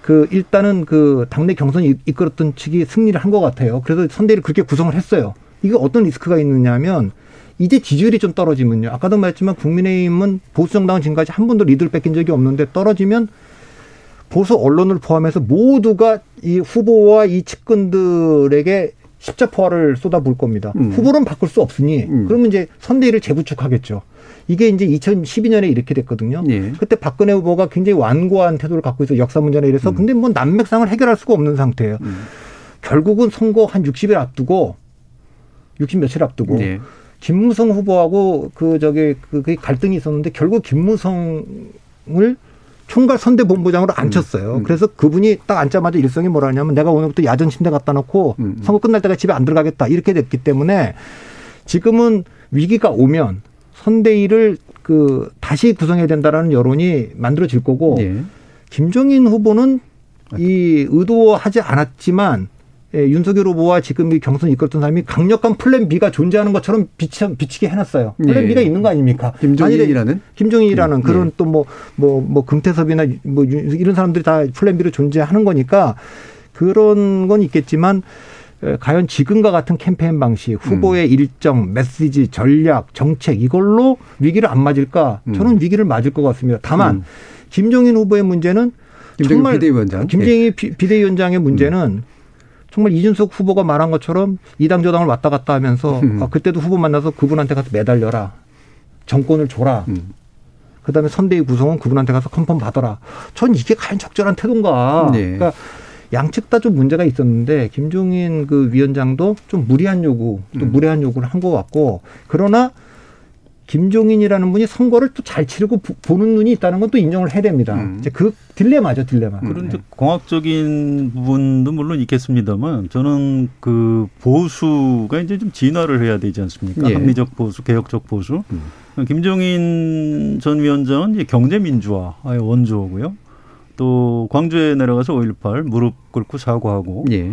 그그 일단은 그 당내 경선 이- 이끌었던 측이 승리를 한 것 같아요. 그래서 선대위를 그렇게 구성을 했어요. 이게 어떤 리스크가 있느냐면 이제 지지율이 좀 떨어지면요. 아까도 말했지만 국민의힘은 보수 정당은 지금까지 한 번도 리드를 뺏긴 적이 없는데 떨어지면 보수 언론을 포함해서 모두가 이 후보와 이 측근들에게 십자포화를 쏟아부을 겁니다. 음. 후보는 바꿀 수 없으니 음. 그러면 이제 선대위를 재구축하겠죠. 이게 이제 2012년에 이렇게 됐거든요. 예. 그때 박근혜 후보가 굉장히 완고한 태도를 갖고 있어 역사 문제나 이래서 근데 뭐 난맥상을 해결할 수가 없는 상태예요. 음. 결국은 선거 한 60일 앞두고 60 며칠 앞두고 예. 김무성 후보하고 그 저기 그, 그 갈등이 있었는데 결국 김무성을 총괄 선대본부장으로 앉혔어요. 음. 그래서 그분이 딱 앉자마자 일성이 뭐라 하냐면 내가 오늘부터 야전 침대 갖다 놓고 음. 선거 끝날 때까지 집에 안 들어가겠다 이렇게 됐기 때문에 지금은 위기가 오면 선대위를 그 다시 구성해야 된다라는 여론이 만들어질 거고 예. 김종인 후보는 이 의도하지 않았지만 예, 윤석열 후보와 지금 이 경선 이끌었던 사람이 강력한 플랜 B가 존재하는 것처럼 비치, 비치게 해놨어요. 플랜 예. B가 있는 거 아닙니까? 김종인이라는? 김종인이라는 음, 그런 예. 또뭐 뭐 뭐 금태섭이나 뭐 유- 이런 사람들이 다 플랜 B로 존재하는 거니까 그런 건 있겠지만 에, 과연 지금과 같은 캠페인 방식, 후보의 음. 일정, 메시지, 전략, 정책 이걸로 위기를 안 맞을까? 저는 위기를 맞을 것 같습니다. 다만 음. 김종인 후보의 문제는 김종인 정말 비대위원장. 예. 김정희 비- 비대위원장의 문제는 정말 이준석 후보가 말한 것처럼 이당 저당을 왔다 갔다 하면서 음. 아, 그때도 후보 만나서 그분한테 가서 매달려라. 정권을 줘라. 음. 그다음에 선대위 구성은 그분한테 가서 컨펌 받아라. 전 이게 과연 적절한 태도인가. 네. 그러니까 양측 다 좀 문제가 있었는데 김종인 그 위원장도 좀 무리한 요구, 또 음. 무례한 요구를 한 것 같고 그러나 김종인이라는 분이 선거를 또 잘 치르고 부- 보는 눈이 있다는 건 또 인정을 해야 됩니다. 음. 이제 그 딜레마죠, 딜레마. 그런 네. 공학적인 부분도 물론 있겠습니다만 저는 그 보수가 이제 좀 진화를 해야 되지 않습니까? 예. 합리적 보수, 개혁적 보수. 음. 김종인 전 위원장은 이제 경제민주화의 원조고요. 또 광주에 내려가서 5.18 무릎 꿇고 사과하고 예.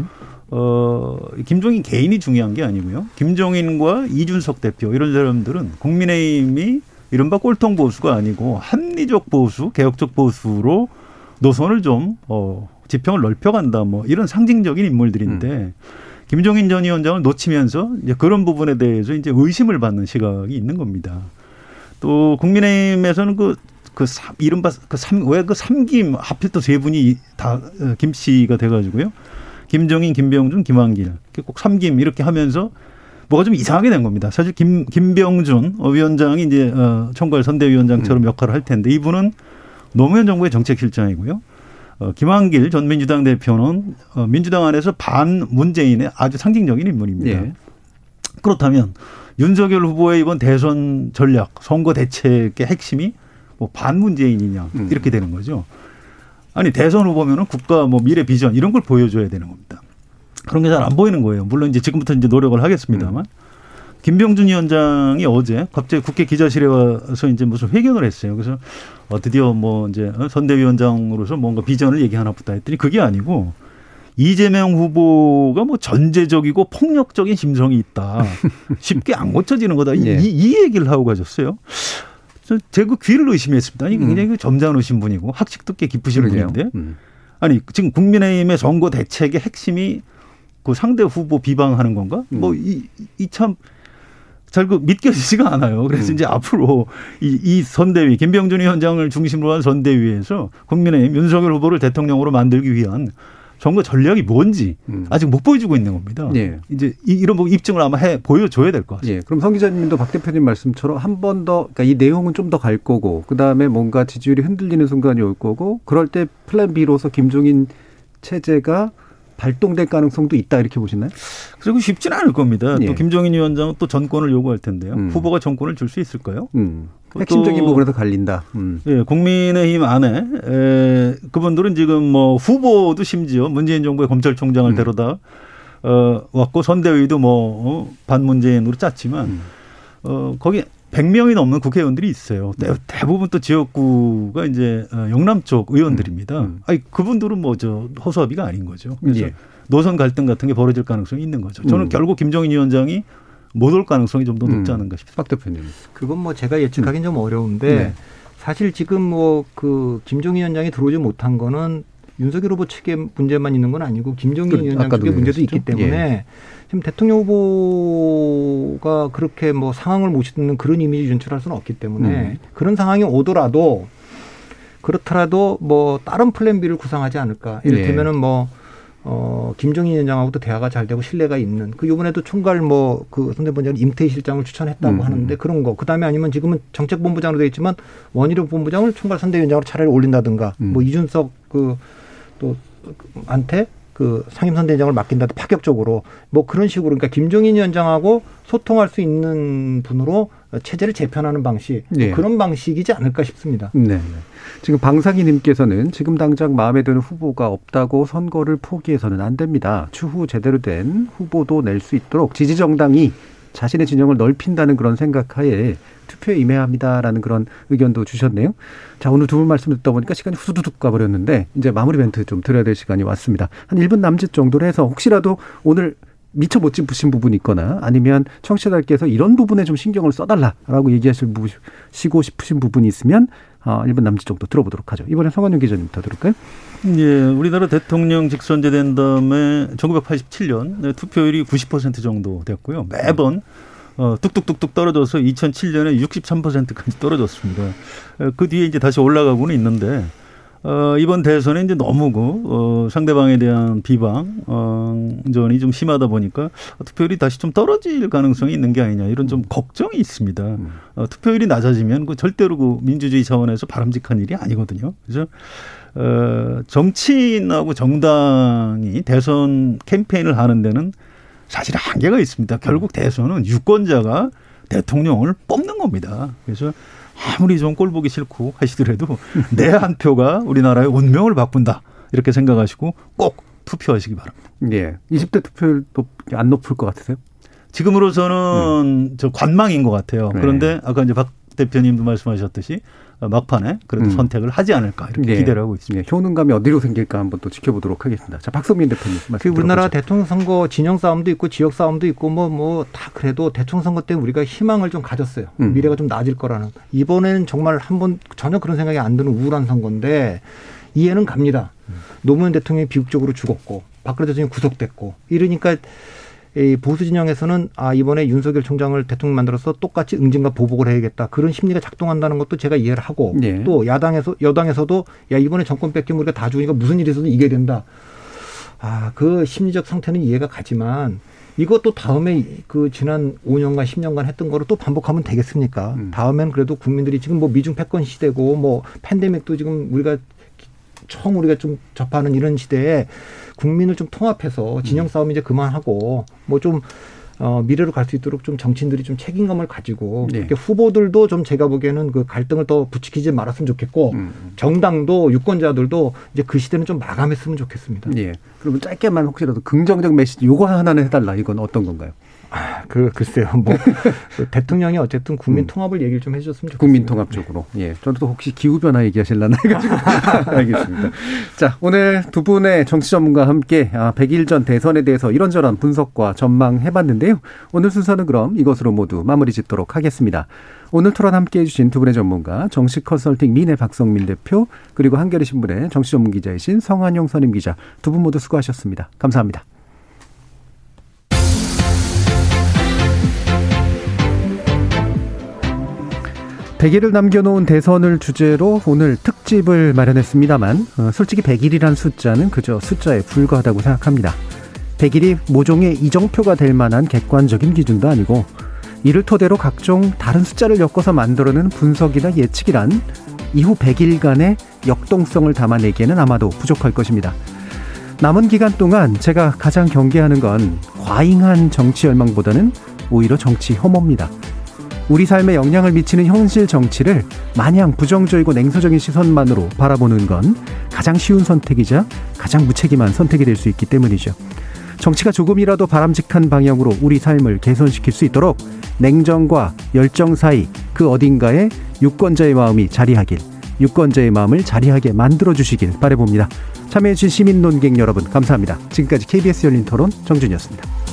어, 김종인 개인이 중요한 게 아니고요. 김종인과 이준석 대표 이런 사람들은 국민의힘이 이른바 꼴통 보수가 아니고 합리적 보수, 개혁적 보수로 노선을 좀 어, 지평을 넓혀간다 뭐 이런 상징적인 인물들인데 김종인 전 위원장을 놓치면서 이제 그런 부분에 대해서 이제 의심을 받는 시각이 있는 겁니다. 또 국민의힘에서는 그, 그 삼, 이른바 그 삼, 왜 그 삼김 하필 또 세 분이 다 어, 김씨가 돼가지고요. 김정인, 김병준, 김한길. 꼭 삼김 이렇게 하면서 뭐가 좀 이상하게 된 겁니다. 사실 김, 김병준 위원장이 이제 어, 총괄 선대위원장처럼 역할을 할 텐데 이분은 노무현 정부의 정책실장이고요. 어, 김한길 전 민주당 대표는 어, 민주당 안에서 반 문재인의 아주 상징적인 인물입니다. 예. 그렇다면 윤석열 후보의 이번 대선 전략, 선거 대책의 핵심이 뭐 반문재인이냐 음. 이렇게 되는 거죠. 아니 대선 후보면은 국가 뭐 미래 비전 이런 걸 보여줘야 되는 겁니다. 그런 게 잘 안 보이는 거예요. 물론 이제 지금부터 이제 노력을 하겠습니다만 김병준 위원장이 어제 갑자기 국회 기자실에 와서 이제 무슨 회견을 했어요. 그래서 어, 드디어 뭐 이제 어, 선대위원장으로서 뭔가 비전을 얘기하나 보다 했더니 그게 아니고 이재명 후보가 뭐 전제적이고 폭력적인 심성이 있다. 쉽게 안 고쳐지는 거다. 이, 예. 이, 이 얘기를 하고 가셨어요. 저, 제그 귀를 의심했습니다. 아니, 굉장히 그 점잖으신 분이고 학식도 꽤 깊으신 음. 그러게요. 분인데. 음. 아니, 지금 국민의힘의 선거 대책의 핵심이 그 상대 후보 비방하는 건가? 음. 뭐, 이, 이 참, 잘그 믿겨지지가 않아요. 그래서 음. 이제 앞으로 이, 이 선대위, 김병준 위원장을 중심으로 한 선대위에서 국민의힘 윤석열 후보를 대통령으로 만들기 위한 선거 전략이 뭔지 음. 아직 못 보여주고 있는 겁니다. 예. 이제 이- 이런 뭐 입증을 아마 해 보여줘야 될 것 같습니다. 예. 그럼 성 기자님도 박 대표님 말씀처럼 한 번 더, 그러니까 이 내용은 좀 더 갈 거고, 그 다음에 뭔가 지지율이 흔들리는 순간이 올 거고, 그럴 때 플랜 B로서 김종인 체제가 발동될 가능성도 있다 이렇게 보시나요? 그리고 쉽지는 않을 겁니다. 예. 또 김종인 위원장은 또 전권을 요구할 텐데요. 음. 후보가 전권을 줄 수 있을까요? 음. 또- 핵심적인 부분에서 갈린다. 음. 예, 국민의힘 안에 에, 그분들은 지금 뭐 후보도 심지어 문재인 정부의 검찰총장을 음. 데려다 어, 왔고 선대위도 뭐 어, 반문재인으로 짰지만 음. 어, 거기 100명이 넘는 국회의원들이 있어요. 대, 대부분 또 지역구가 이제 어, 영남 쪽 의원들입니다. 음. 아니 그분들은 뭐저 호수아비가 아닌 거죠. 그래서 예. 노선 갈등 같은 게 벌어질 가능성이 있는 거죠. 저는 음. 결국 김정인 위원장이 못 올 가능성이 좀 더 높지 음. 않은가 싶습니다. 박 대표님. 그건 뭐 제가 예측하기는 좀 어려운데 네. 사실 지금 뭐 그 김종인 위원장이 들어오지 못한 거는 윤석열 후보 측의 문제만 있는 건 아니고 김정인 그, 위원장 측의 문제도 있기 얘기하셨죠? 때문에 지금 대통령 후보가 그렇게 뭐 상황을 모시는 그런 이미지 연출할 수는 없기 때문에 음. 그런 상황이 오더라도 그렇더라도 뭐 다른 플랜 B를 구상하지 않을까. 이를테면은 뭐 어, 김정인 위원장하고도 대화가 잘 되고 신뢰가 있는 그 요번에도 총괄 뭐 그 선대본장은 임태희 실장을 추천했다고 음. 하는데 그런 거 그다음에 아니면 지금은 정책본부장으로 되어 있지만 원희룡 본부장을 총괄 선대위원장으로 차라리 올린다든가 음. 뭐 이준석 그 또 한테 그 상임선대위장을 맡긴다 파격적으로 뭐 그런 식으로 그러니까 김종인 위원장하고 소통할 수 있는 분으로 체제를 재편하는 방식 뭐 네. 그런 방식이지 않을까 싶습니다. 네. 네. 지금 방상희님께서는 지금 당장 마음에 드는 후보가 없다고 선거를 포기해서는 안 됩니다. 추후 제대로 된 후보도 낼 수 있도록 지지 정당이 자신의 진영을 넓힌다는 그런 생각하에 투표에 임해야 합니다라는 그런 의견도 주셨네요. 자, 오늘 두 분 말씀 듣다 보니까 시간이 후두둑 가버렸는데 이제 마무리 멘트 좀 드려야 될 시간이 왔습니다. 한 1분 남짓 정도로 해서 혹시라도 오늘 미처 못 짚으신 부분이 있거나 아니면 청취자들께서 이런 부분에 좀 신경을 써달라라고 얘기하실 시고 싶으신 부분이 있으면 어, 1분 남짓 정도 들어보도록 하죠. 이번에 성한용 기자님부터 들을까요? 예, 우리나라 대통령 직선제된 다음에 1987년 투표율이 90% 정도 됐고요. 매번 어, 뚝뚝뚝뚝 떨어져서 2007년에 63%까지 떨어졌습니다. 어, 그 뒤에 이제 다시 올라가고는 있는데 어, 이번 대선에 이제 너무 그, 어, 상대방에 대한 비방, 어, 전이 좀 심하다 보니까 투표율이 다시 좀 떨어질 가능성이 있는 게 아니냐 이런 좀 걱정이 있습니다. 어, 투표율이 낮아지면 그 절대로 그 민주주의 차원에서 바람직한 일이 아니거든요. 그래서 어, 정치인하고 정당이 대선 캠페인을 하는 데는 사실 한계가 있습니다. 결국 대선은 유권자가 대통령을 뽑는 겁니다. 그래서 아무리 좀 꼴 보기 싫고 하시더라도 내 한 표가 우리나라의 운명을 바꾼다. 이렇게 생각하시고 꼭 투표하시기 바랍니다. 예. 20대 투표율 높, 안 높을 것 같으세요? 지금으로서는 저 관망인 것 같아요. 네. 그런데 아까 이제 박 대표님도 말씀하셨듯이 막판에 그래도 음. 선택을 하지 않을까 이렇게 예. 기대를 하고 있습니다. 예, 효능감이 어디로 생길까 한번 또 지켜보도록 하겠습니다. 자, 박성민 대표님 말씀 그 우리나라. 대통령 선거 진영 싸움도 있고 지역 싸움도 있고 뭐 뭐 다 그래도 대통령 선거 때 우리가 희망을 좀 가졌어요. 음. 미래가 좀 나아질 거라는. 이번에는 정말 한번 전혀 그런 생각이 안 드는 우울한 선거인데 이해는 갑니다. 노무현 대통령이 비극적으로 죽었고 박근혜 대통령이 구속됐고 이러니까 이 보수 진영에서는 아 이번에 윤석열 총장을 대통령 만들어서 똑같이 응징과 보복을 해야겠다 그런 심리가 작동한다는 것도 제가 이해를 하고 예. 또 야당에서 여당에서도 야 이번에 정권 뺏기면 우리가 다 죽으니까 무슨 일이 있어도 이겨야 된다. 아 그 심리적 상태는 이해가 가지만 이것도 다음에 그 지난 5년간 10년간 했던 거를 또 반복하면 되겠습니까? 음. 다음엔 그래도 국민들이 지금 뭐 미중 패권 시대고 뭐 팬데믹도 지금 우리가 처음 우리가 좀 접하는 이런 시대에 국민을 좀 통합해서 진영 싸움 이제 그만하고 뭐좀 어, 미래로 갈 수 있도록 좀 정치인들이 좀 책임감을 가지고 네. 후보들도 좀 제가 보기에는 그 갈등을 더 부추기지 말았으면 좋겠고 음. 정당도 유권자들도 이제 그 시대는 좀 마감했으면 좋겠습니다. 예. 그러면 짧게만 혹시라도 긍정적 메시지 요거 하나는 해달라. 이건 어떤 건가요? 그 글쎄요. 뭐 그 대통령이 어쨌든 국민 음. 통합을 얘기를 좀 해줬으면 좋겠습니다. 국민 통합 쪽으로. 예. 저는 또 혹시 기후 변화 얘기하실라나 해가지고 알겠습니다. 자, 오늘 두 분의 정치 전문가와 함께 아, 100일 전 대선에 대해서 이런저런 분석과 전망해봤는데요. 오늘 순서는 그럼 이것으로 모두 마무리 짓도록 하겠습니다. 오늘 토론 함께 해주신 두 분의 전문가 정식 컨설팅 민의 박성민 대표 그리고 한겨레 신문의 정치 전문 기자이신 성한용 선임 기자 두 분 모두 수고하셨습니다. 감사합니다. 백일을 남겨놓은 대선을 주제로 오늘 특집을 마련했습니다만 어, 솔직히 100일이란 숫자는 그저 숫자에 불과하다고 생각합니다. 100일이 모종의 이정표가 될 만한 객관적인 기준도 아니고 이를 토대로 각종 다른 숫자를 엮어서 만들어낸 분석이나 예측이란 이후 100일간의 역동성을 담아내기에는 아마도 부족할 것입니다. 남은 기간 동안 제가 가장 경계하는 건 과잉한 정치 열망보다는 오히려 정치 혐오입니다. 우리 삶에 영향을 미치는 현실 정치를 마냥 부정적이고 냉소적인 시선만으로 바라보는 건 가장 쉬운 선택이자 가장 무책임한 선택이 될 수 있기 때문이죠. 정치가 조금이라도 바람직한 방향으로 우리 삶을 개선시킬 수 있도록 냉정과 열정 사이 그 어딘가에 유권자의 마음이 자리하길, 유권자의 마음을 자리하게 만들어 주시길 바라봅니다. 참여해주신 시민 논객 여러분 감사합니다. 지금까지 KBS 열린 토론 정준이었습니다.